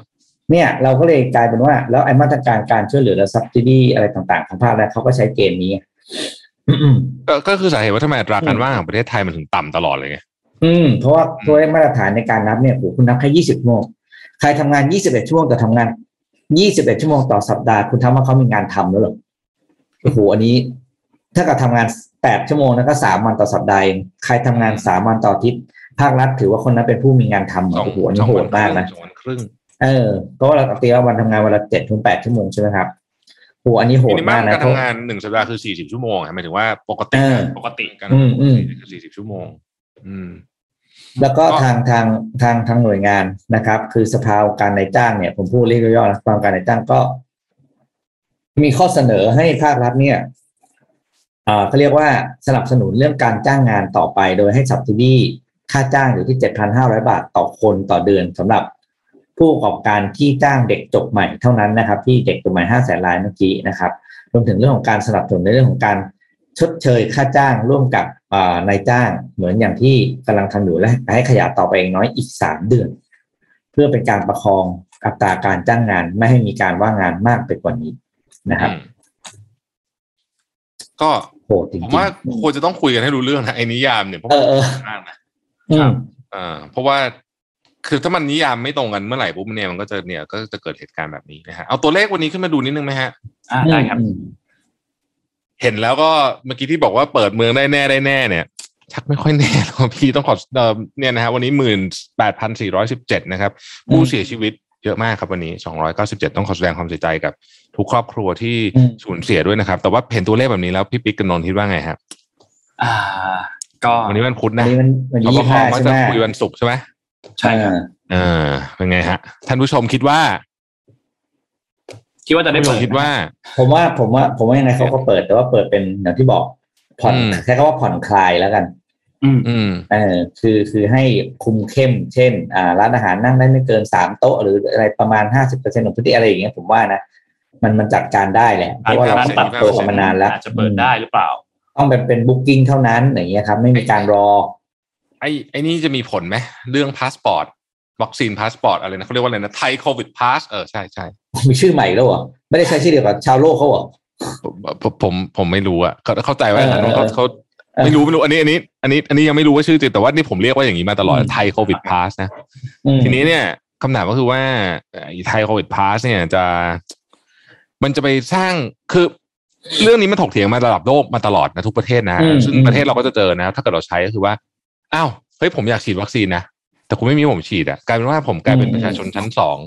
เนี่ยเราก็เลยกลายเป็นว่า แล้วไอ้มาตรการการช่วยเหลือและ subsidy อะไรต่างๆ ของภาครัฐเขาก็ใช้เกณฑ์นี้อืมก็ก็คือสาเหตุว่าทำไมอัตราการอืมว่างของประเทศไทยมันถึงต่ำตลอดเลยไงอืม เพราะว่าตัวเลขมาตรฐานในการนับเนี่ยโอ้โหคุณนับแค่ยี่สิบชั่วโมงใครทำงานยี่สิบเอ็ดชั่วโมงแต่ทำงาน ยี่สิบเอ็ดชั่วโมงต่อสัปดาห์ คุณทำว่าเขามีงานทำแล้วเหรอโอ้โหอันนี้ ถ้ากับทำงานแปดชั่วโมงแล้วก็สามวันต่อสัปดาห์เองใครทำงานสามวันต่ออาทิตย์ภาครัฐถือว่าคนนั้นเป็นผู้มีงานทำเหรอโอ้โหอันนี้โหดมากนะสองวันครึ่งเออเพราะว่าเราตีว่าวันทำงานวันละเจ็ดถึงแปดชั่วโมงใช่ไหมครับโหอันนี้โหมิดนิมัมามกนะการเพราะทำงานหนึ่งสัปดาห์คือสี่สิบชั่วโมงอะหมายถึงว่าปกติเออปกติการอืมอืมคือสี่สิบชั่วโมง อืม แล้วก็ก็ทางทางทางทางหน่วยงานนะครับ คือสภาองค์การนายจ้างเนี่ย ผมพูดเรียกย่อๆนะสภาองค์การนายจ้างก็ มีข้อเสนอให้ภาครัฐเนี่ยอ่าเขาเรียกว่าสนับสนุนเรื่องการจ้างงานต่อไป โดยให้สับ s ิดี้ค่าจ้างอยู่ที่ 7,500 บาทต่อคนต่อเดือนสำหรับผู้ประกอบการที่จ้างเด็กจบใหม่เท่านั้นนะครับ ที่เด็กจบใหม่5แสนรายเมื่อกี้นะครับ รวมถึงเรื่องของการสนับสนุนในเรื่องของการ ชดเชยค่าจ้างร่วมกับอ่านายจ้างเหมือนอย่างที่กำลังทำอยู่และให้ขยายต่อไปอีกน้อยอีกสามเดือน เพื่อเป็นการประคองอัตราการจ้างงาน ไม่ให้มีการว่างงานมากไปกว่านี้นะครับอืมก็โหดจริงผมๆว่าควรจะต้องคุยกันให้รู้เรื่องนะไอ้นิยามเนี่ยเพราะเออเออมากนะอืมอ่าเพราะว่าคือถ้ามันนิยามไม่ตรงกันเมื่อไหร่ปุ๊บเนี่ยมันก็จะเนี่ยก็จะเกิดเหตุการณ์แบบนี้นะฮะเอาตัวเลขวันนี้ขึ้นมาดูนิดนึงไหมฮะอ่าได้ครับอืม เห็นแล้วก็เมื่อกี้ที่บอกว่าเปิดเมืองได้แน่ได้แน่เนี่ย ชักไม่ค่อยแน่หรอกพี่ต้องขอเอ่อเนี่ยนะฮะวันนี้หมื่นแปดพันสี่ร้อยสิบเจ็ดนะครับ ผู้เสียชีวิตเยอะมากครับวันนี้สองร้อยเก้าสิบเจ็ดต้องขอแสดงความเสียใจกับ ทุกครอบครัวที่อืมสูญเสียด้วยนะครับ แต่ว่าเห็นตัวเลขแบบนี้แล้วพี่ปิ๊กกับนนท์คิดว่าไงครับอ่า ก็วันนี้วันพุธอันนะนี้มันวันสนี้บยี่คห้าก็ใช่จะไหมคุยวันศุกร์ใช่ไหมใช่ครับเออเป็นไงฮะ ท่านผู้ชมคิดว่า คิดว่าจะได้ท่านผู้ชเปิมดคิดว่า ผมว่าผมว่า ผมว่ายังไงเขาก็เปิดแต่ว่าเปิดเป็นอย่างที่บอกผ่อนอืมใช้คำว่าผ่อนคลายแล้วกัน อืมอืมเออคือคือให้คุมเข้ม เช่น อ่า ร้านอาหารนั่งได้ไม่เกินสามโต๊ะ หรืออะไรประมาณห้าสิบเปอร์เซ็นต์ของพื้นที่อะไรอย่างเงี้ยผมว่านะมันมันจัดการได้แหละเพราะว่าเราร้านปรับตัวกันมานานแล้วอาจจะเปิดได้หรือเปล่า ต้องเป็นเป็นบุ๊กิ้งเท่านั้นอย่างเงี้ยครับ ไม่มีการรอ ไอ้ไอ้นี่จะมีผลไหมเรื่องพาสปอร์ตวัคซีนพาสปอร์ตอะไรนะเขาเรียกว่าอะไรนะไทยโควิด pass เออใช่ใช่ มีชื่อใหม่แล้วเหรอไม่ได้ใช้ชื่อเดียวกับชาวโลกเขาเหรอผมผมผมผมไม่รู้อะเขาเข้าใจว่าเอออันนั้นเขาเออเขาเออไม่รู้ไม่รู้อันนี้อันนี้ อันนี้ อันนี้ยังไม่รู้ว่าชื่อจริงแต่ว่านี่ผมเรียกว่าอย่างนี้มาตลอดอืมไทยโควิด pass นะอืมทีนี้เนี่ยคำถามก็คือว่าไอ้ไทยโควิด pass เนี่ยจะ มันจะไปสร้างคือเรื่องนี้มันถกเถียงมาระดับโลกมาตลอดนะทุกประเทศนะอืมซึ่งอืมประเทศเราก็จะเจอนะ ถ้าเกิดเราใช้ก็คือว่าอ้าวเฮ้ยผมอยากฉีดวัคซีนนะแต่คุณไม่มีผมฉีดอะกลายเป็นว่าผมกลายเป็นประชาชนชั้นสอง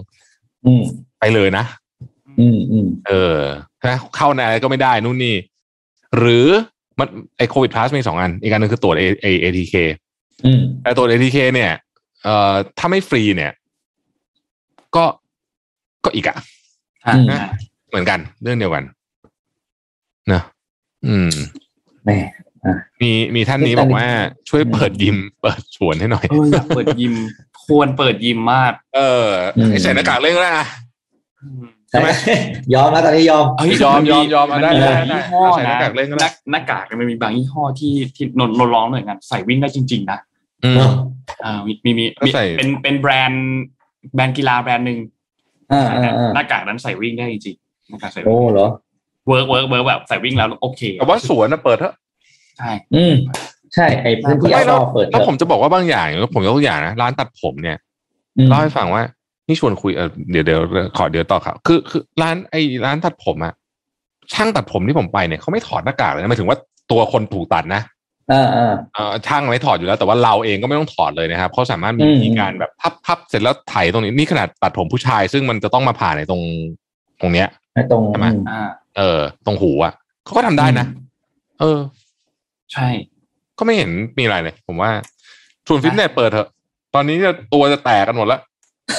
อืม ไปเลยนะ อืมอืมเออนะเข้าในอะไรก็ไม่ได้นู่นนี่ หรือมันไอ้โควิด pass มีสองอัน อีกอันหนึ่งคือตรวจเอเอ ATK อืมแต่ตรวจ ATK เนี่ย เอ่อถ้าไม่ฟรีเนี่ย ก็ก็อีกอะอ่าอืมเหมือนกันเรื่องเดียวกันนะอืมแหม่มีมีท่านนี้บอกว่าช่วยเปิดยิม เปิดสวนให้หน่อยเอออยากเปิดยิม ควรเปิดยิมมาก เออให้ใส่หน้ากากเล่นก็ได้นะอืม ใช่ไหมยอมแล้วตอนนี้ยอมเฮ้ยอมนยอมยอมเอาได้นได้บางได้ยี่ห้อเอาใส่หนะน้ากากเล่นก็ได้หน้ากากมันมีบางยี่ห้อที่ที่นนนนร้องหน่อยงานใส่วิ่งได้จริง ๆ นะอืมเนอะอ่ามีมีมีก็มีใส่เป็นเป็นแบรนด์แบรนด์กีฬาแบรนด์หนึ่งอ่าอ่าอ่าหน้ากากนั้นใส่วิ่งได้จริงๆหน้ากากใส่วิ่โอ้งเหรอเวิร์กเวิร์กเวิร์กแบบใส่วิ่งแล้วโอเคแต่ว่าสวนนะเปิดเถอะใช่อืมใช่ไอ้พื้นที่ไม่เอาแล้วเปิดเถแล้วอะผมจะบอกว่าบางอย่างผมยกตัวอย่างนะร้านตัดผมเนี่ยอืมเล่าให้ฟังว่า นี่ชวนคุยเออเดี๋ยวเดี๋ยวขอเดี๋ยวต่อครับ คือคือร้านไอ้ร้านตัดผมอะช่างตัดผมที่ผมไปเนี่ยเขาไม่ถอดหน้ากากเลยนะหมายถึงว่าตัวคนถูกตัดนะเออเออเออช่างไม่ถอดอยู่แล้วแต่ว่าเราเองก็ไม่ต้องถอดเลยนะครับเขาสามารถมีอืมวิธีการแบบพับพับเสร็จแล้วไถตรงนี้นี่ขนาดตัดผมผู้ชาย ซึ่งมันจะต้องมาผ่านในตรงตรงเนี้ยไอ้ตรงใช่ไหมอืมอ่าเออ ตรงหูอะเขาก็ทำได้นะเออ ใช่ ก็ไม่เห็นมีอะไรเลย ผมว่าชวนฟิตเนสเปิดเถอะ ตอนนี้จะตัวจะแตกกันหมดแล้ว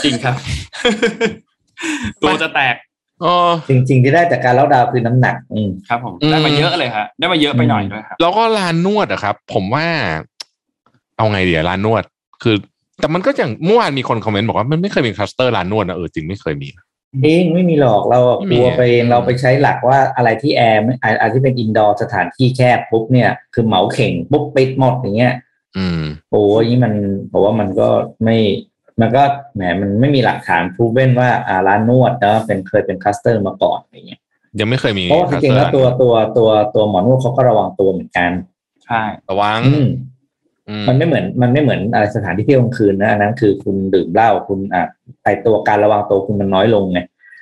จริงครับ ตัวจะแตกเออจริง ๆ ที่ได้จากการเล่าดาวคือน้ำหนัก อืมครับผมอืมได้มาเยอะเลยฮะได้มาเยอะไปหน่อยด้วยครับแล้วก็ร้านนวดอะครับ ผมว่า เอาไงดีอะร้านนวด คือ แต่มันก็อย่างเมื่อวานมีคนคอมเมนต์บอกว่ามันไม่เคยมีคลัสเตอร์ร้านนวดนะเออจริงไม่เคยมีเองไม่มีหรอกเราอะไม่มีกลัวไปเองอืมเราไปใช้หลักว่าอะไรที่แอร์ไม่อะอะไรที่เป็น indoor สถานที่แคบปุ๊บเนี่ย คือเหมาเข่งปุ๊บปิดหมดอย่างเงี้ย อืมโอ้ยนี่มันผมว่ามันก็ไม่ มันก็แหมมันไม่มีหลักฐานพูเว้นว่าอ่าร้านนวดนะเป็นเคยเป็นคลัสเตอร์มาก่อนอย่างเงี้ยยังไม่เคยมีเพราะว่าจริงๆแล้วตัวตัวตัวตัวหมอนวดเขาก็ระวังตัวเหมือนกันใช่ระวังอืมอืมมันไม่เหมือนมันไม่เหมือนอะไรสถานที่เที่ยวกลางคืนนะอันนั้นคือคุณดื่มเหล้าคุณอะไอตัวการระวังตัวคุณมันน้อยลงไง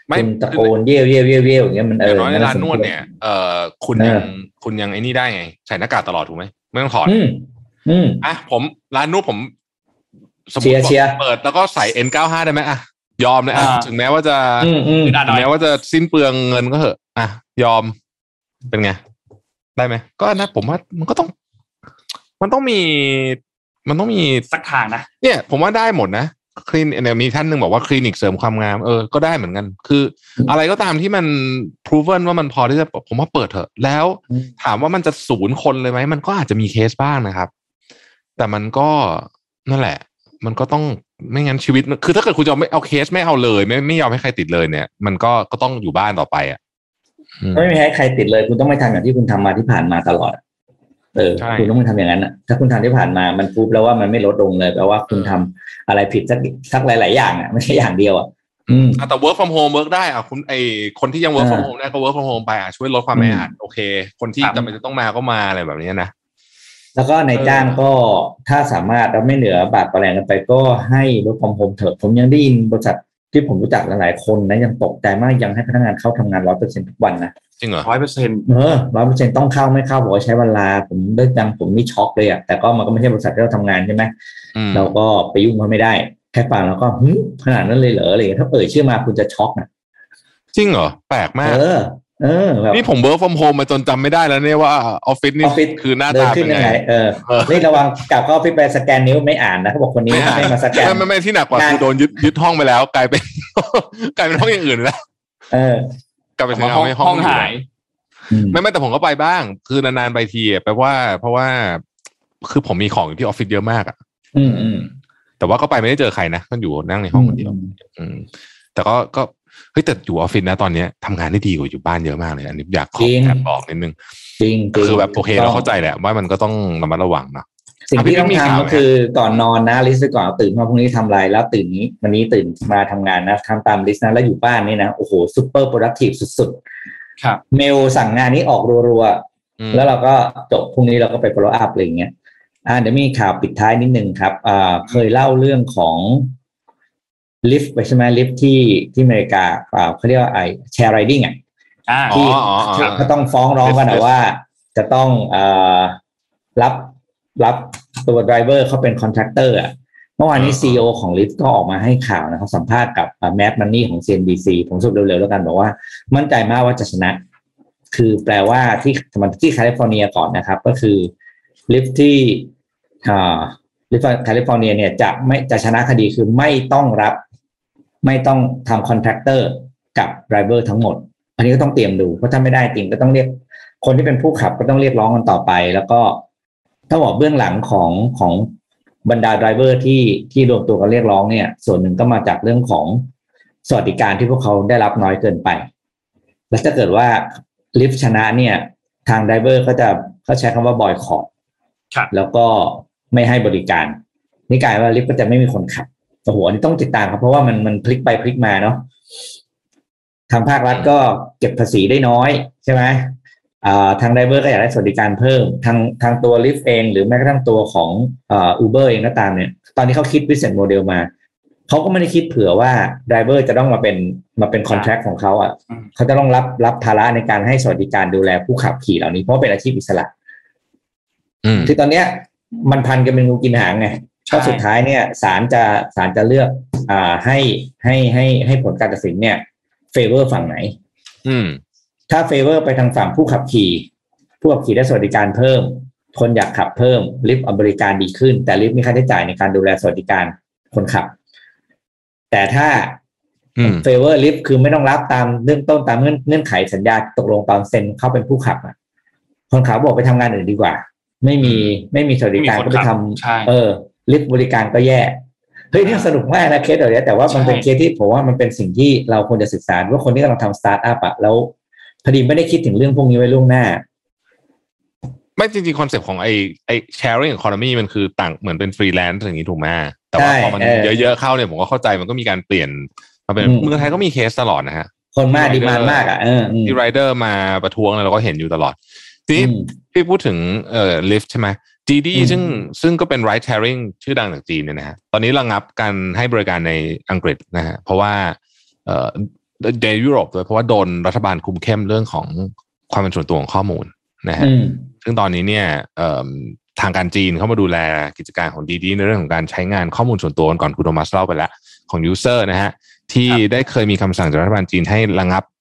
ไม่คุณตะโกนเยี่ยวเยี่ยวเยี่ยวเยี่ยวอย่างเงี้ยมันอเอย่างอน้อยในมัร้านนวดสมควรเนี่ยเออคุณเออยังคุณยังไอ้นี่ได้ไงใส่หน้ากากตลอดถูกไหมไม่ต้องถอดอืมอืมอะผมร้านนวดผม สมมเชีติยร์เชียร์เปิดแล้วก็ใส่ N95 ได้ไหมอะยอมเลยอะอ่าถึงแม้ว่าจะอืมอืมได้หถึน่งอยแม้ว่าจะสิ้นเปลืองเงินก็เถอะ อะ ยอมเป็นไง ได้ไหม ก็นะผมว่ามันก็ต้อง มันต้องมี มันต้องมีสักทางนะเนี่ย ผมว่าได้หมดนะคลินเนี่ยมีท่านหนึ่งบอกว่าคลินิกเสริมความงามเออก็ได้เหมือนกัน คือ อะไรก็ตามที่มัน proven ว่ามันพอที่จะผมว่าเปิดเถอะ แล้วอืมถามว่ามันจะศูนย์คนเลยไหมมันก็อาจจะมีเคสบ้างนะครับ แต่มันก็นั่นแหละ มันก็ต้องไม่งั้นชีวิตคือถ้าเกิดคุณจะไม่เอาเคสไม่เอาเลย ไม่ไม่ยอมให้ใครติดเลยเนี่ย มันก็ก็ต้องอยู่บ้านต่อไปอะอืมถ้าไม่มีให้ใครติดเลย คุณต้องไม่ทำอย่างที่คุณทำมาที่ผ่านมาตลอด เออใช่คุณต้องไม่ทำอย่างนั้นอะถ้าคุณทำที่ผ่านมามันพูดแล้วว่ามันไม่ลดลงเลยแปลว่าคุณทำอะไรผิดสักสักหลาย ๆ อย่างอะไม่ใช่อย่างเดียวอะอืมอะแต่ work from home work ได้อะคุณไอคนที่ยัง work from อ่า home ได้ก็ work from home ไปอะช่วยลดความอืมแออัดโอเค คนที่ครับจำเป็นจะต้องมาก็มาอะไรแบบนี้นะ แล้วก็ในายจ้างก็ถ้าสามารถแล้วไม่เหนือบาดประแรงกันไปก็ให้ลดความโฮมเถอะผมยังได้ยินบริษัทที่ผมรู้จักหลายๆคนนะยังตกใจมากยังให้พนักงานเข้าทำงานร้อยเปอร์เซ็นทุกวันนะจริงเหรอร้อยเปอร์เซ็นต์เออร้อยเปอร์เซ็นต์ต้องเข้าไม่เข้าบอกว่าใช้เวลา ผมได้จังผมนี่ช็อกเลยอะแต่ก็มันก็ไม่ใช่บริษัทที่เราทำงานใช่ไหมอืมเราก็ไปยุ่งเขาไม่ได้ แค่ฟังแล้วก็หึขนาดนั้นเลยเหรออะไรอย่างเงี้ยถ้าเอ่ยชื่อมาคุณจะช็อกนะจริงเหรอแปลกมากเออ เออแบบนี่ผม work from home มาจนจำไม่ได้แล้วเนี่ยว่าออฟฟิศนี่ออฟฟิศคือหน้าตาเป็นเดินขึ้นยังไงไงเออเออนี่ระวังกลับเข้าออฟฟิศไปสแกนนิ้วไม่อ่านนะเขาบอกคนนี้ไม่อ่านไม่มาสแกนไม่ไม่ไม่ที่หนักกว่างานคือโดนยึดยึดห้องไปแล้ว กลายเป็นกลายเป็นห้องอย่างอื่นแล้วเออกลายเป็นห้องไม่ห้องหายอืมไม่ไม่แต่ผมก็ไปบ้าง คือนานๆไปทีอะแปลว่า เพราะว่าคือผมมีของอยู่ที่ออฟฟิศเยอะมากอะอืมอืมแต่ว่าก็ไปไม่ได้เจอใครนะก็อยู่นั่งในห้องคนเดียว อืมแต่ก็ก็เฮ้ยแต่อยู่ออฟฟิศนะตอนเนี้ยทำงานได้ดีกว่าอยู่บ้านเยอะมากเลยอันนี้อยากขอแอบบอกนิดนึงจริงจริงคือแบบโอเคเราเข้าใจแหละว่ามันก็ต้องระมัดระวังเนาะสิ่งที่ต้องอะพี่มีข่าวทำก็ไหมคือก่อนนอนนะลิสต์ไว้ก่อนเอาตื่นมาพรุ่งนี้ทำอะไรแล้วตื่นนี้วันนี้ตื่นมาทำงานนะทำตามลิสต์นะแล้วอยู่บ้านนี่นะโอ้โห super productive สุดครับๆเมลสั่งงานนี้ออกรัวอืมๆแล้วเราก็จบพรุ่งนี้เราก็ไป follow up อะไรอย่างเงี้ยอ่าเดี๋ยวมีข่าวปิดท้ายนิดนึงครับอ่าเคยเล่าเรื่องของ Lyft ไปใช่ไหม Lyft ที่ที่อเมริกาอ่าเขาเรียกว่าไอ้ share riding อะอ่าอ๋ออ๋ออ๋อก็ต้องฟ้องร้องกันนะ Yes, yes. ว่า จะต้องเอ่อรับรับตัว driver เขาเป็น contractor อะเมื่อวานนี้อ่า CEO ของ Lyft ก็ออกมาให้ข่าวนะเขาสัมภาษณ์กับ Mad Money ของ CNBC ผมสรุปเร็วๆแล้วกันบอกว่ามั่นใจมากว่าจะชนะ คือแปลว่าที่มันที่แคลิฟอร์เนียก่อนนะครับ ก็คือ Lyft ที่อ่า Lyft แคลิฟอร์เนียเนี่ยจะไม่จะชนะคดีคือไม่ต้องรับ ไม่ต้องทำ contractor กับ driver ทั้งหมด อันนี้ก็ต้องเตรียมดูเพราะถ้าไม่ได้จริงก็ต้องเรียก คนที่เป็นผู้ขับก็ต้องเรียกร้องกันต่อไป แล้วก็ถ้าบอกเบื้องหลังของของบรรดา driver ที่ที่รวมตัวกันเรียกร้องเนี่ย ส่วนหนึ่งก็มาจากเรื่องของสวัสดิการที่พวกเขาได้รับน้อยเกินไป แล้วถ้าเกิดว่า Lyft ชนะเนี่ย ทาง driver ก็จะเขาใช้คำว่า boycott ครับแล้วก็ไม่ให้บริการนี่กลายว่า Lyft ก็จะไม่มีคนขับ โอ้โหอันนี้ต้องติดตามครับ เพราะว่ามันมันพลิกไปพลิกมาเนาะทางภาครัฐก็เก็บภาษีได้น้อยใช่ไหมอ่าทาง driver ก็อยากได้สวัสดิการเพิ่ม ทางทางตัว Lyft เอง หรือแม้กระทั่งตัวของอ่า Uber เองก็ตามเนี่ย ตอนนี้เขาคิด business model มา เขาก็ไม่ได้คิดเผื่อว่า driver จะต้องมาเป็นมาเป็นคอนแท c t ของเขาอะอืมเขาจะต้องรับรับภาระในการให้สวัสดิการดูแลผู้ขับขี่เหล่านี้เพราะว่าเป็นอาชีพอิสระอืมคือตอนเนี้ยมันพันกันเป็นงูกินหางไง ใช่ก็สุดท้ายเนี่ยศาลจะศาลจะเลือกอ่าให้ให้ให้ให้ผลการตัดสินเนี่ย favor ฝั่งไหน อืม ถ้า favor ไปทางฝั่งผู้ขับขี่ผู้ขับขี่ได้สวัสดิการเพิ่ม คนอยากขับเพิ่ม Lyft บริการดีขึ้น แต่ Lyft มีค่าใช้จ่ายในการดูแลสวัสดิการคนขับ แต่ถ้าอืม favor Lyft คือไม่ต้องรับตามเรื่องต้นตามเงื่อนเงื่อนไขสัญญาตกลงตอนเซ็นเข้าเป็นผู้ขับอะคนขับบอกไปทำงานอื่นดีกว่า ไม่มีไม่มีสวัสดิการไม่ก็มีคนไปทำใช่ขับเออ Lyft บริการก็แย่เฮ้ยนี่สนุกมากนะเคสเดี๋ยวนี้แต่ว่ามันเป็นใช่เคสที่ผมว่ามันเป็นสิ่งที่เราควรจะศึกษาว่าคนที่กำลังทำสตาร์ทอัพอะแล้วพอดีไม่ได้คิดถึงเรื่องพวกนี้ไว้ล่วงหน้า ไม่จริงๆ concept ของไอ้ไอ้ sharing economy มันคือต่างเหมือนเป็นฟรีแลนซ์อย่างนี้ถูกไหมแต่ว่าใช่พอมันเออเยอะๆเข้าเนี่ยผมก็เข้าใจมันก็มีการเปลี่ยนมาเป็นอืมเมืองไทยก็มีเคสตลอดนะฮะคนมาก demand มากอะเอออืมที่ไรเดอร์มาประท้วงเนี่ยเราก็เห็นอยู่ตลอด ทีนี้อืมพี่พูดถึงเอ่อ Lyft ใช่ไหม DiDi อืมซึ่งซึ่งก็เป็น ride sharing ชื่อดังจากจีนเนี่ยนะฮะตอนนี้ระงับการให้บริการในอังกฤษนะฮะเพราะว่าเอ่อในยุโรปด้วยเพราะว่าโดนรัฐบาลคุมเข้มเรื่องของความเป็นส่วนตัวของข้อมูลนะฮะอืมซึ่งตอนนี้เนี่ยเอิ่มทางการจีนเข้ามาดูแลกิจการของ DiDi ในเรื่องของการใช้งานข้อมูลส่วนตัวก่อนคุณโทมัสเล่าไปแล้ว ของ user นะฮะที่ได้เคยมีคำสั่งจากรัฐบาลจีนให้ระงับเอ่อ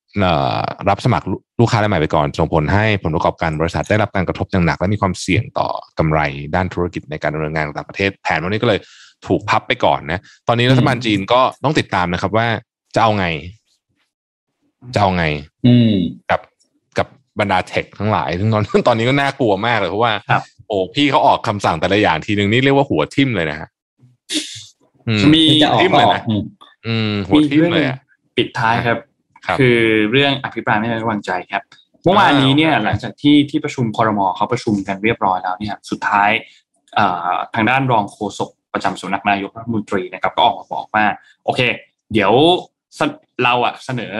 รับสมัครลูกค้ารายใหม่ไปก่อนส่งผลให้ผลประกอบการบริษัทได้รับการกระทบอย่างหนัก และมีความเสี่ยงต่อกำไรด้านธุรกิจในการดำเนินงานต่างประเทศ แผนวันนี้ก็เลยถูกพับไปก่อนนะตอนนี้รัฐบาลจีนก็ต้องติดตามนะครับว่าจะเอาไง จะเอาไง อืมกับกับบรรดาเทคทั้งหลายซึ่งตอนตอนนี้ก็น่ากลัวมากเลยเพราะว่าครับโอ้พี่เขาออกคำสั่งแต่ละอย่างทีหนึ่งนี่เรียกว่าหัวทิ่มเลยนะฮะอืมมีที่จะออกทิ่มก็เลยออกนะอืมอืมหัวทิ่มเลยอะปิดท้ายครับ ครับคือเรื่องอภิปรายไม่ไว้วางใจครับเมื่อวานนี้เนี่ยอ่าหลังจากที่ที่ประชุมคอรมอเขาประชุมกันเรียบร้อยแล้วเนี่ยสุดท้ายเอ่อทางด้านรองโฆษกประจำสำนักนายกรัฐมนตรีนะครับก็ออกมาบอกว่า โอเค เดี๋ยวเสเราอะเสนอ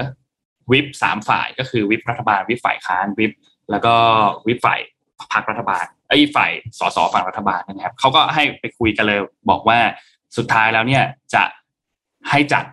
วิปสามฝ่ายก็คือวิปรัฐบาลวิปฝ่ายค้านวิปแล้วก็วิปฝ่ายพรรครัฐบาลไอ้ยฝ่ายสสฝั่งรัฐบาลนะครับเขาก็ให้ไปคุยกันเลยบอกว่าสุดท้ายแล้วเนี่ยจะให้จัด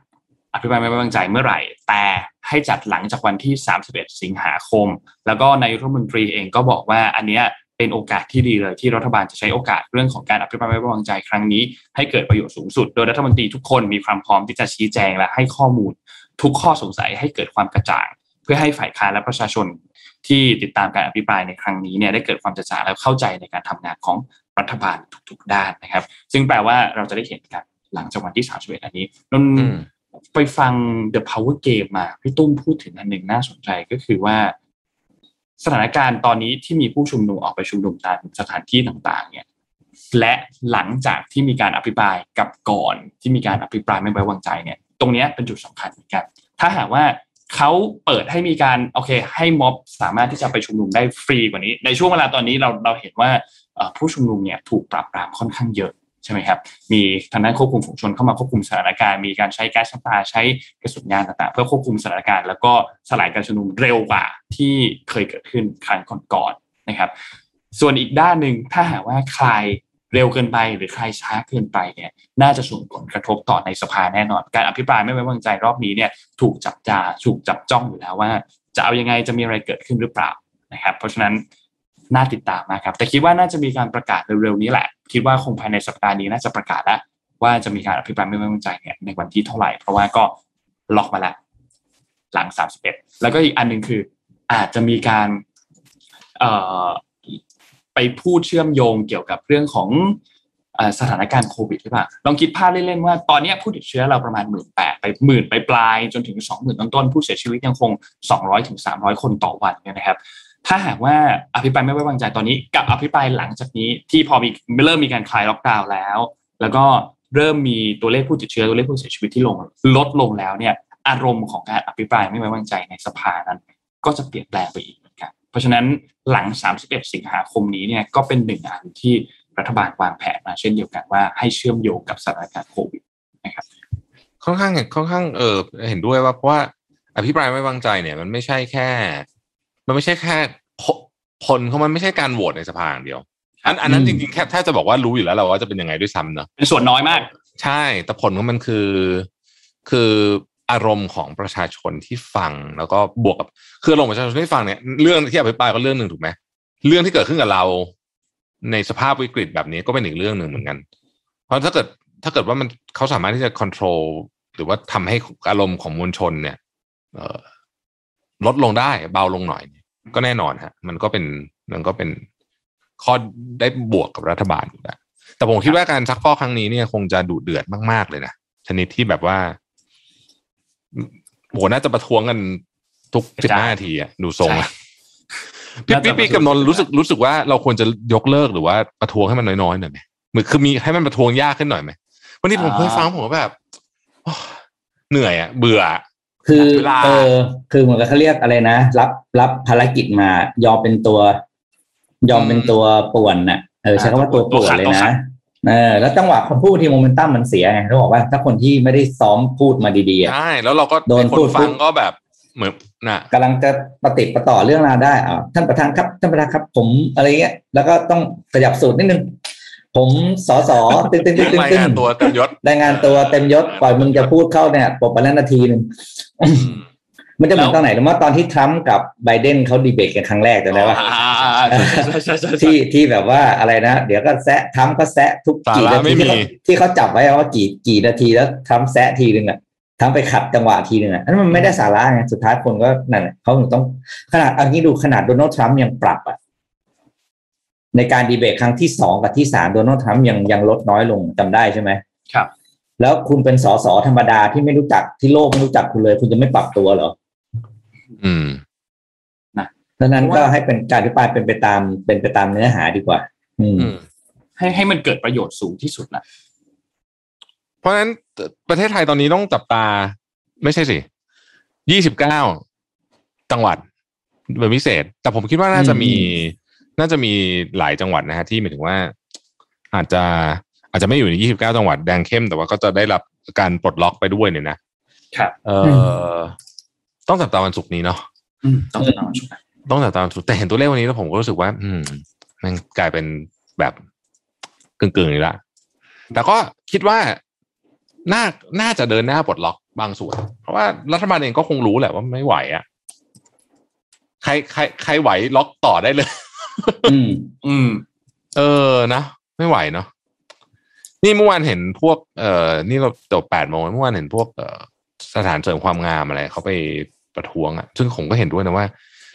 อภิปรายไม่ไว้วางใจเมื่อไหร่ แต่ให้จัดหลังจากวันที่ 31 สิงหาคม แล้วก็นายรัฐมนตรีเองก็บอกว่าอันเนี้ยเป็นโอกาสที่ดีเลยที่รัฐบาลจะใช้โอกาสเรื่องของการอภิปรายไม่ไว้วางใจครั้งนี้ ให้เกิดประโยชน์สูงสุด โดยรัฐมนตรีทุกคนมีความพร้อมที่จะชี้แจงและให้ข้อมูล ทุกข้อสงสัยให้เกิดความกระจ่าง เพื่อให้ฝ่ายค้านและประชาชนที่ติดตามการอภิปรายในครั้งนี้เนี่ยได้เกิดความกระจ่างและเข้าใจในการทำงานของรัฐบาลทุกๆด้านนะครับ ซึ่งแปลว่าเราจะได้เห็นกันหลังจากวันที่ 31 อันนี้นน ไปฟัง The Power Game มาพี่ตุ้มพูดถึงอันหนึ่งน่าสนใจก็คือว่า สถานการณ์ตอนนี้ที่มีผู้ชุมนุมออกไปชุมนุมตามสถานที่ต่างๆ เนี่ย และหลังจากที่มีการอภิปรายกับก่อนที่มีการอภิปรายไม่ไว้วางใจเนี่ย ตรงนี้เป็นจุดสำคัญเหมือนกัน ถ้าหากว่าเขาเปิดให้มีการโอเค ให้ม็อบสามารถที่จะไปชุมนุมได้ฟรีกว่านี้ ในช่วงเวลาตอนนี้เราเราเห็นว่าผู้ชุมนุมเนี่ยถูกปราบปรามค่อนข้างเยอะ ใช่ไหมครับ มีทางด้านควบคุมฝูงชนเข้ามาควบคุมสถานการณ์ มีการใช้แก๊สน้ำตาใช้กระสุนยางต่างๆ เพื่อควบคุมสถานการณ์ แล้วก็สลายการชุมนุมเร็วกว่าที่เคยเกิดขึ้นครั้งก่อนๆนะครับ ส่วนอีกด้านหนึ่งถ้าหากว่าใครเร็วเกินไปหรือใครช้าเกินไปเนี่ยน่าจะส่งผลกระทบต่อในสภาแน่นอน การอภิปรายไม่ไว้วางใจรอบนี้เนี่ยถูกจับจาถูกจับจ้องอยู่แล้วว่า จะเอายังไงจะมีอะไรเกิดขึ้นหรือเปล่านะครับ เพราะฉะนั้น น่าติดตามนะครับ แต่คิดว่าน่าจะมีการประกาศเร็วๆนี้แหละ คิดว่าคงภายในสัปดาห์นี้น่าจะประกาศแล้วว่าจะมีการอภิปรายไม่ไว้วางใจเนี่ยในวันที่เท่าไหร่ เพราะว่าก็ล็อกมาแล้วหลัง 31 แล้วก็อีกอันหนึ่งคืออาจจะมีการไปพูดเชื่อมโยงเกี่ยวกับเรื่องของอสถานการณ์โควิดหรือเปล่าลองคิดภาพเล่นๆว่าตอนนี้ผู้ติดเชื้อเราประมาณหมื่นแปดไปหมื่นไปปลายจนถึงสองหมื่นต้นๆผู้เสียชีวิตยังคงสองร้อยถึงสามร้อยคนต่อวันเนี่ยนะครับ ถ้าหากว่าอภิปรายไม่ไว้วางใจตอนนี้ กับอภิปรายหลังจากนี้ที่พอมีเริ่มมีการคลายล็อกดาวน์แล้ว แล้วก็เริ่มมีตัวเลขผู้ติดเชื้อตัวเลขผู้เสียชีวิตที่ลงลดลงแล้วเนี่ย อารมณ์ของการอภิปรายไม่ไว้วางใจในสภานั้น ก็จะเปลี่ยนแปลงไปอีกเหมือนกันเพราะฉะนั้นหลัง 31 สิงหาคมนี้เนี่ยก็เป็นหนึ่งอันที่รัฐบาลวางแผนมาเช่นเดียวกันว่าให้เชื่อมโยงกับสถานการณ์โควิดนะครับค่อนข้างเห็นค่อนข้างเออเห็นด้วยว่าเพราะว่าอภิปรายไม่ไว้วางใจเนี่ยมันไม่ใช่แค่ มันไม่ใช่แค่ผผลของมันไม่ใช่การโหวตในสภาอย่างเดียว อันอันนั้นอืมจริงๆแค่แทบจะบอกว่ารู้อยู่แล้วแหละว่าจะเป็นยังไงด้วยซ้ำเนอะเป็นส่วนน้อยมาก ใช่ แต่ผลของมันคือ คืออารมณ์ของประชาชนที่ฟังแล้วก็บวกกับคืออารมณ์ประชาชนที่ฟังเนี่ยเรื่องที่อภิปรายก็เรื่องหนึ่งถูกไหมเรื่องที่เกิดขึ้นกับเรา ในสภาพวิกฤตแบบนี้ก็เป็นอีกเรื่องหนึ่งเหมือนกัน เพราะถ้าเกิดถ้าเกิดว่ามันเขาสามารถที่จะควบคุมหรือว่าทำให้อารมณ์ของมวลชนเนี่ยเอ่อ ลดลงได้เบาลงหน่อยเนี่ยก็แน่นอนฮะ มันก็เป็นมันก็เป็นข้อได้บวกกับรัฐบาลอยู่แล้วแต่ผมคิดว่าการซักฟอกครั้งนี้เนี่ยคงจะดุเดือดมากๆเลยนะชนิดที่แบบว่าโหน่าจะประท้วงกันทุกสิบห้านาทีอะดูทรงอะพี่น่าจะพี่พี่กับนนท์รู้สึกรู้สึกว่าเราควรจะยกเลิกหรือว่าประท้วงให้มันน้อยๆหน่อยไหมเหมือนคือมีให้มันประท้วงยากขึ้นหน่อยไหมวันนี้ผมเคยฟังผมก็แบบโอ้เหนื่อยอะเบื่ออะ คือเวลาเออคือเหมือนกับเขาเรียกอะไรนะรับรับภารกิจมายอมเป็นตัวยอมเป็นตัวป่วนน่ะเออใช้คำว่าตัวป่วนเลยตัวขันะดเออแล้วจังหวะคนพูดที่โมเมนตัมมันเสียไงเขาบอกว่าถ้าคนที่ไม่ได้ซ้อมพูดมาดีๆอะใช่แล้วเราก็โดนคพูนดฟัปุ๊งบก็แบบเหมือนน่ะกำลังจะปฏิดประต่อเรื่องราวได้อ่าท่านประธานครับท่านประธานครับ ผมอะไรเงี้ยแล้วก็ต้องขยับสูตรนิดนึง ผมสอสอตึ้งตึ้งตึ้งตึ้งรายตึ้งานงตัวเต็มยศรายงานตัวเต็มยศปล่อยมึงจะพูดเข้าเนี่ยปบไปแล้วนาทีหนึ่งอืมมันจะเหมือนแล้วตอนไหนหรือว่าตอนที่ทรัมป์กับไบเดนเขาดีเบตกันครั้งแรกจำได้ปะอ่าๆๆใช่ใช่ใช่ใช่ที่ที่แบบว่าอะไรนะ เดี๋ยวก็แซะทรัมป์ก็แซะทุกกี่นาทีที่เขาที่เขาจับไว้ว่ากี่กี่นาทีแล้วทรัมป์แซะทีนึงอะทรัมป์ไปขัดจังหวะทีนึงอะอันนั้นมันไม่ได้สาระไงสุดท้ายคนก็นั่นแหละเขาถึงต้องขนาดอันนี้ดูขนาดโดนัลด์ทรัมป์ยังปรับอะ ในการดีเบตครั้งที่สองกับที่สามโดนัลด์ทรัมป์ยังยังลดน้อยลงจำได้ใช่ไหมครับ แล้วคุณเป็นสสธรรมดาที่ไม่รู้จักที่โลกไม่รู้จักคุณเลย คุณจะไม่ปรับตัวเหรอ อืมดังนั้นก็ให้เป็นการอภิปรายเป็นไปตามเป็นไปตามเนื้อหาดีกว่าอืมอืม ให้ให้มันเกิดประโยชน์สูงที่สุดนะเพราะฉะนั้นประเทศไทยตอนนี้ต้องจับตา ไม่ใช่สิยี่สิบเก้าจังหวัดเป็นพิเศษ แต่ผมคิดว่าน่าจะมี น่าจะมีหลายจังหวัดนะฮะที่หมายถึงว่า อาจจะอาจจะไม่อยู่ในยี่สิบเก้าจังหวัดแดงเข้ม แต่ว่าก็จะได้รับการปลดล็อกไปด้วยเนี่ยนะครับเออต้องจับตาวันศุกร์นี้เนาะอืมต้องติดตามชมนะต้องจับตาวันศุกร์แต่เห็นตัวเลขวันนี้แล้วผมก็รู้สึกว่า อืม มันกลายเป็นแบบกึ่งๆนี่ละแต่ก็คิดว่าน่าน่าจะเดินหน้าปลดล็อกบางส่วน เพราะว่ารัฐบาลเองก็คงรู้แหละว่าไม่ไหวอะ่ะใครใครใครไหวล็อกต่อได้เลย อืม อืม เออนะไม่ไหวเนาะนี่เมื่อวานเห็นพวก เอ่อ นี่เราจบแปดโมงเมื่อวานเห็นพวกเอ่อสถานเสริมความงามอะไรเขาไปประท้วงอะ่ะ ซึ่งผมก็เห็นด้วยนะว่า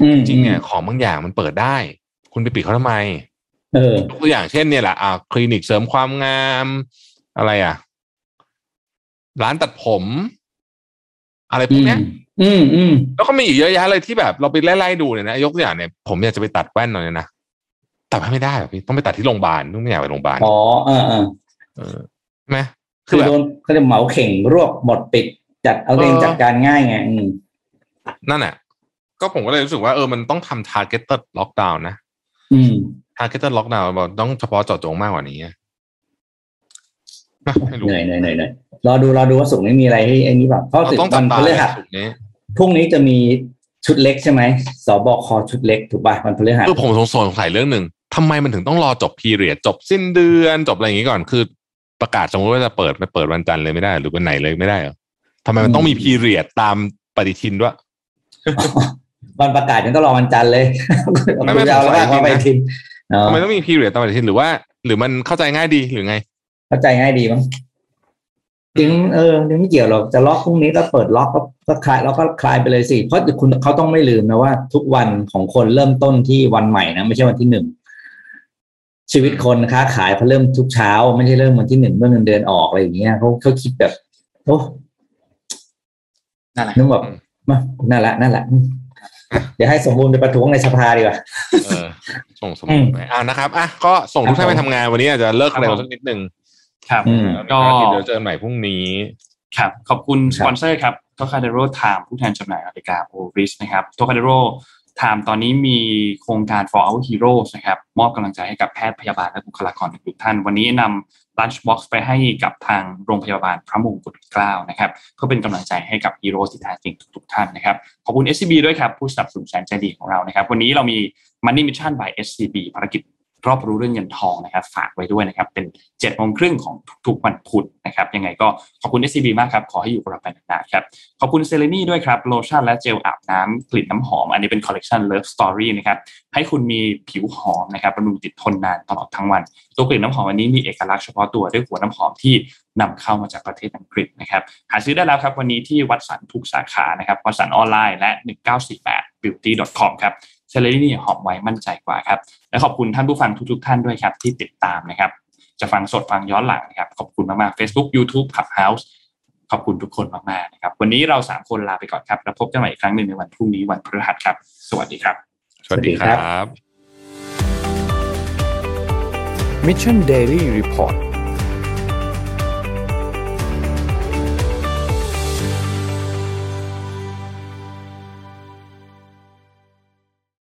อืมจริงๆเนี่ยของบางอย่างมันเปิดได้ คุณไปปิดเขาทำไมเออยกตัวอย่างเช่นเนี่ยแหละอ่าคลินิกเสริมความงามอะไรอะ ร้านตัดผม อะไรพวกเนี้ย อืมอืมแล้วก็มีอีกเยอะแยะเลยที่แบบเราไปไล่ๆดูเนี่ยนะยกตัวอย่างเนี่ยผมอยากจะไปตัดแว่นหน่อยเนี่ยนะตัดให้ไม่ได้หรอกพี่ต้องไปตัดที่โรงพยาบาลต้องไม่อยากไปโรงพยาบาลอ๋อเออเออเออใช่ไหมคืคืออแบบโดนเขาจะเหมาเข่งรวบหมดปิดจัดเอาเองเออจัดการง่ายไงอืมนั่นแหละก็ผมก็เลยรู้สึกว่าเออมันต้องทำ targeted lockdown นะ อืม targeted lockdown บอกต้องเฉพาะเจาะจงมากกว่านี้อะนะไม่รู้เหนื่อยเหนื่อยเหนื่อยเหนื่อยรอดูรอดูว่าสุกร์นี้มีอะไรให้ไอ้นี้แบบเพราะเราสึกต้องจัวับนตาพฤหัสสุดนี้ พรุ่งนี้จะมีชุดเล็กใช่ไหมสบคชุดเล็กถูกป่ะวันพฤหัสคือผมสงสัยเรื่องหนึ่งทำไมมันถึงต้องรอจบพีเรียดจบสิ้นเดือนจบอะไรอย่างนี้ก่อนคือ ประกาศสมมติว่าจะเปิดไปเปิดวันจันทร์เลยไม่ได้ หรือวันไหนเลยไม่ได้เหรอทำไมมันต้องมีพีเรียดตามปฏิทินด้วยวันประกาศยังต้องรอวันจันทร์เลยไม่ไม่คุณจะเอาแล้วสงสัยว่าไปจริงนะทินอ๋อทำไมต้องมีพีเรียดตามปฏิทินหรือว่า หรือมันเข้าใจง่ายดีหรือไง เข้าใจง่ายดีมั้ง จริงเออยังไม่เกี่ยวหรอกจะล็อกพรุ่งนี้ก็เปิดล็อกก็ก็คลายแล้วก็คลายไปเลยสิเพราะคุณเขาต้องไม่ลืมนะว่า ทุกวันของคนเริ่มต้นที่วันใหม่นะไม่ใช่วันที่หนึ่งชีวิตคนค้าขายเขาเริ่มทุกเช้า ไม่ใช่เริ่มวันที่หนึ่งเมื่อเงินเดือนออกอะไรอย่างเงี้ยเขาเขาคิดแบบโอ้นั่นแหละนึกแบบมานั่นแหละนั่นแหละอืมเดี๋ยวให้สมบูรณ์ไปประท้วงในสภาดีกว่าเออส่งสมบูรณ์ไปอ่านะครับอะก็ส่งทุกท่านไปทำงานวันนี้อาจจะเลิกเร็วสักนิดนึง ครับอืมก็เดี๋ยวเจอกันใหม่พรุ่งนี้ครับขอบคุณสรับปอนเซอร์ครับ Trocadero Time ผู้แทนจำหน่ายนาฬิกา Oris นะครับ Trocadero Time ตอนนี้มีโครงการ for our heroes นะครับมอบกำลังใจให้กับแพทย์พยาบาลและบุคลากรทุกท่าน วันนี้นำ lunch box ไปให้กับทางโรงพยาบาลพระมงกุฎเกล้านะครับเพื่อเป็นกำลังใจให้กับฮีโร่ที่แท้จริงทุกๆท่านนะครับขอบคุณ SCB ด้วยครับผู้สนับสนุนแสนใจดีของเรานะครับวันนี้เรามี Money Mission by SCB ภารกิจ รอบรู้เรื่องเงินทองนะครับ ฝากไว้ด้วยนะครับ เป็นเจ็ดโมงครึ่งของทุกๆวันพุธนะครับ ยังไงก็ขอบคุณ SCB มากครับ ขอให้อยู่กับเราไปนานๆครับ ขอบคุณเซเลนีด้วยครับ โลชั่นและเจลอาบน้ำกลิ่นน้ำหอม อันนี้เป็นคอลเลกชัน Love Story นะครับ ให้คุณมีผิวหอมนะครับบำรุงติดทนนานตลอดทั้งวัน ตัวกลิ่นน้ำหอมอันนี้มีเอกลักษณ์เฉพาะตัวด้วยหัวน้ำหอมที่นำเข้ามาจากประเทศอังกฤษนะครับ หาซื้อได้แล้วครับวันนี้ที่วัดสันทุกสาขานะครับวัดสันออนไลน์และ 1948 beauty com ครับ เซเลนีหอมไว้มั่นใจกว่าครับและขอบคุณท่านผู้ฟังทุกๆท่านด้วยครับที่ติดตามนะครับ จะฟังสดฟังย้อนหลังนะครับขอบคุณมากๆ Facebook YouTube Clubhouse ขอบคุณทุกคนมากๆนะครับ วันนี้เราสามคนลาไปก่อนครับแล้วพบกันใหม่อีกครั้งหนึ่งในวันพรุ่งนี้วันพฤหัสครับ สวัสดีครับ สวัสดีครับ Mission Daily Report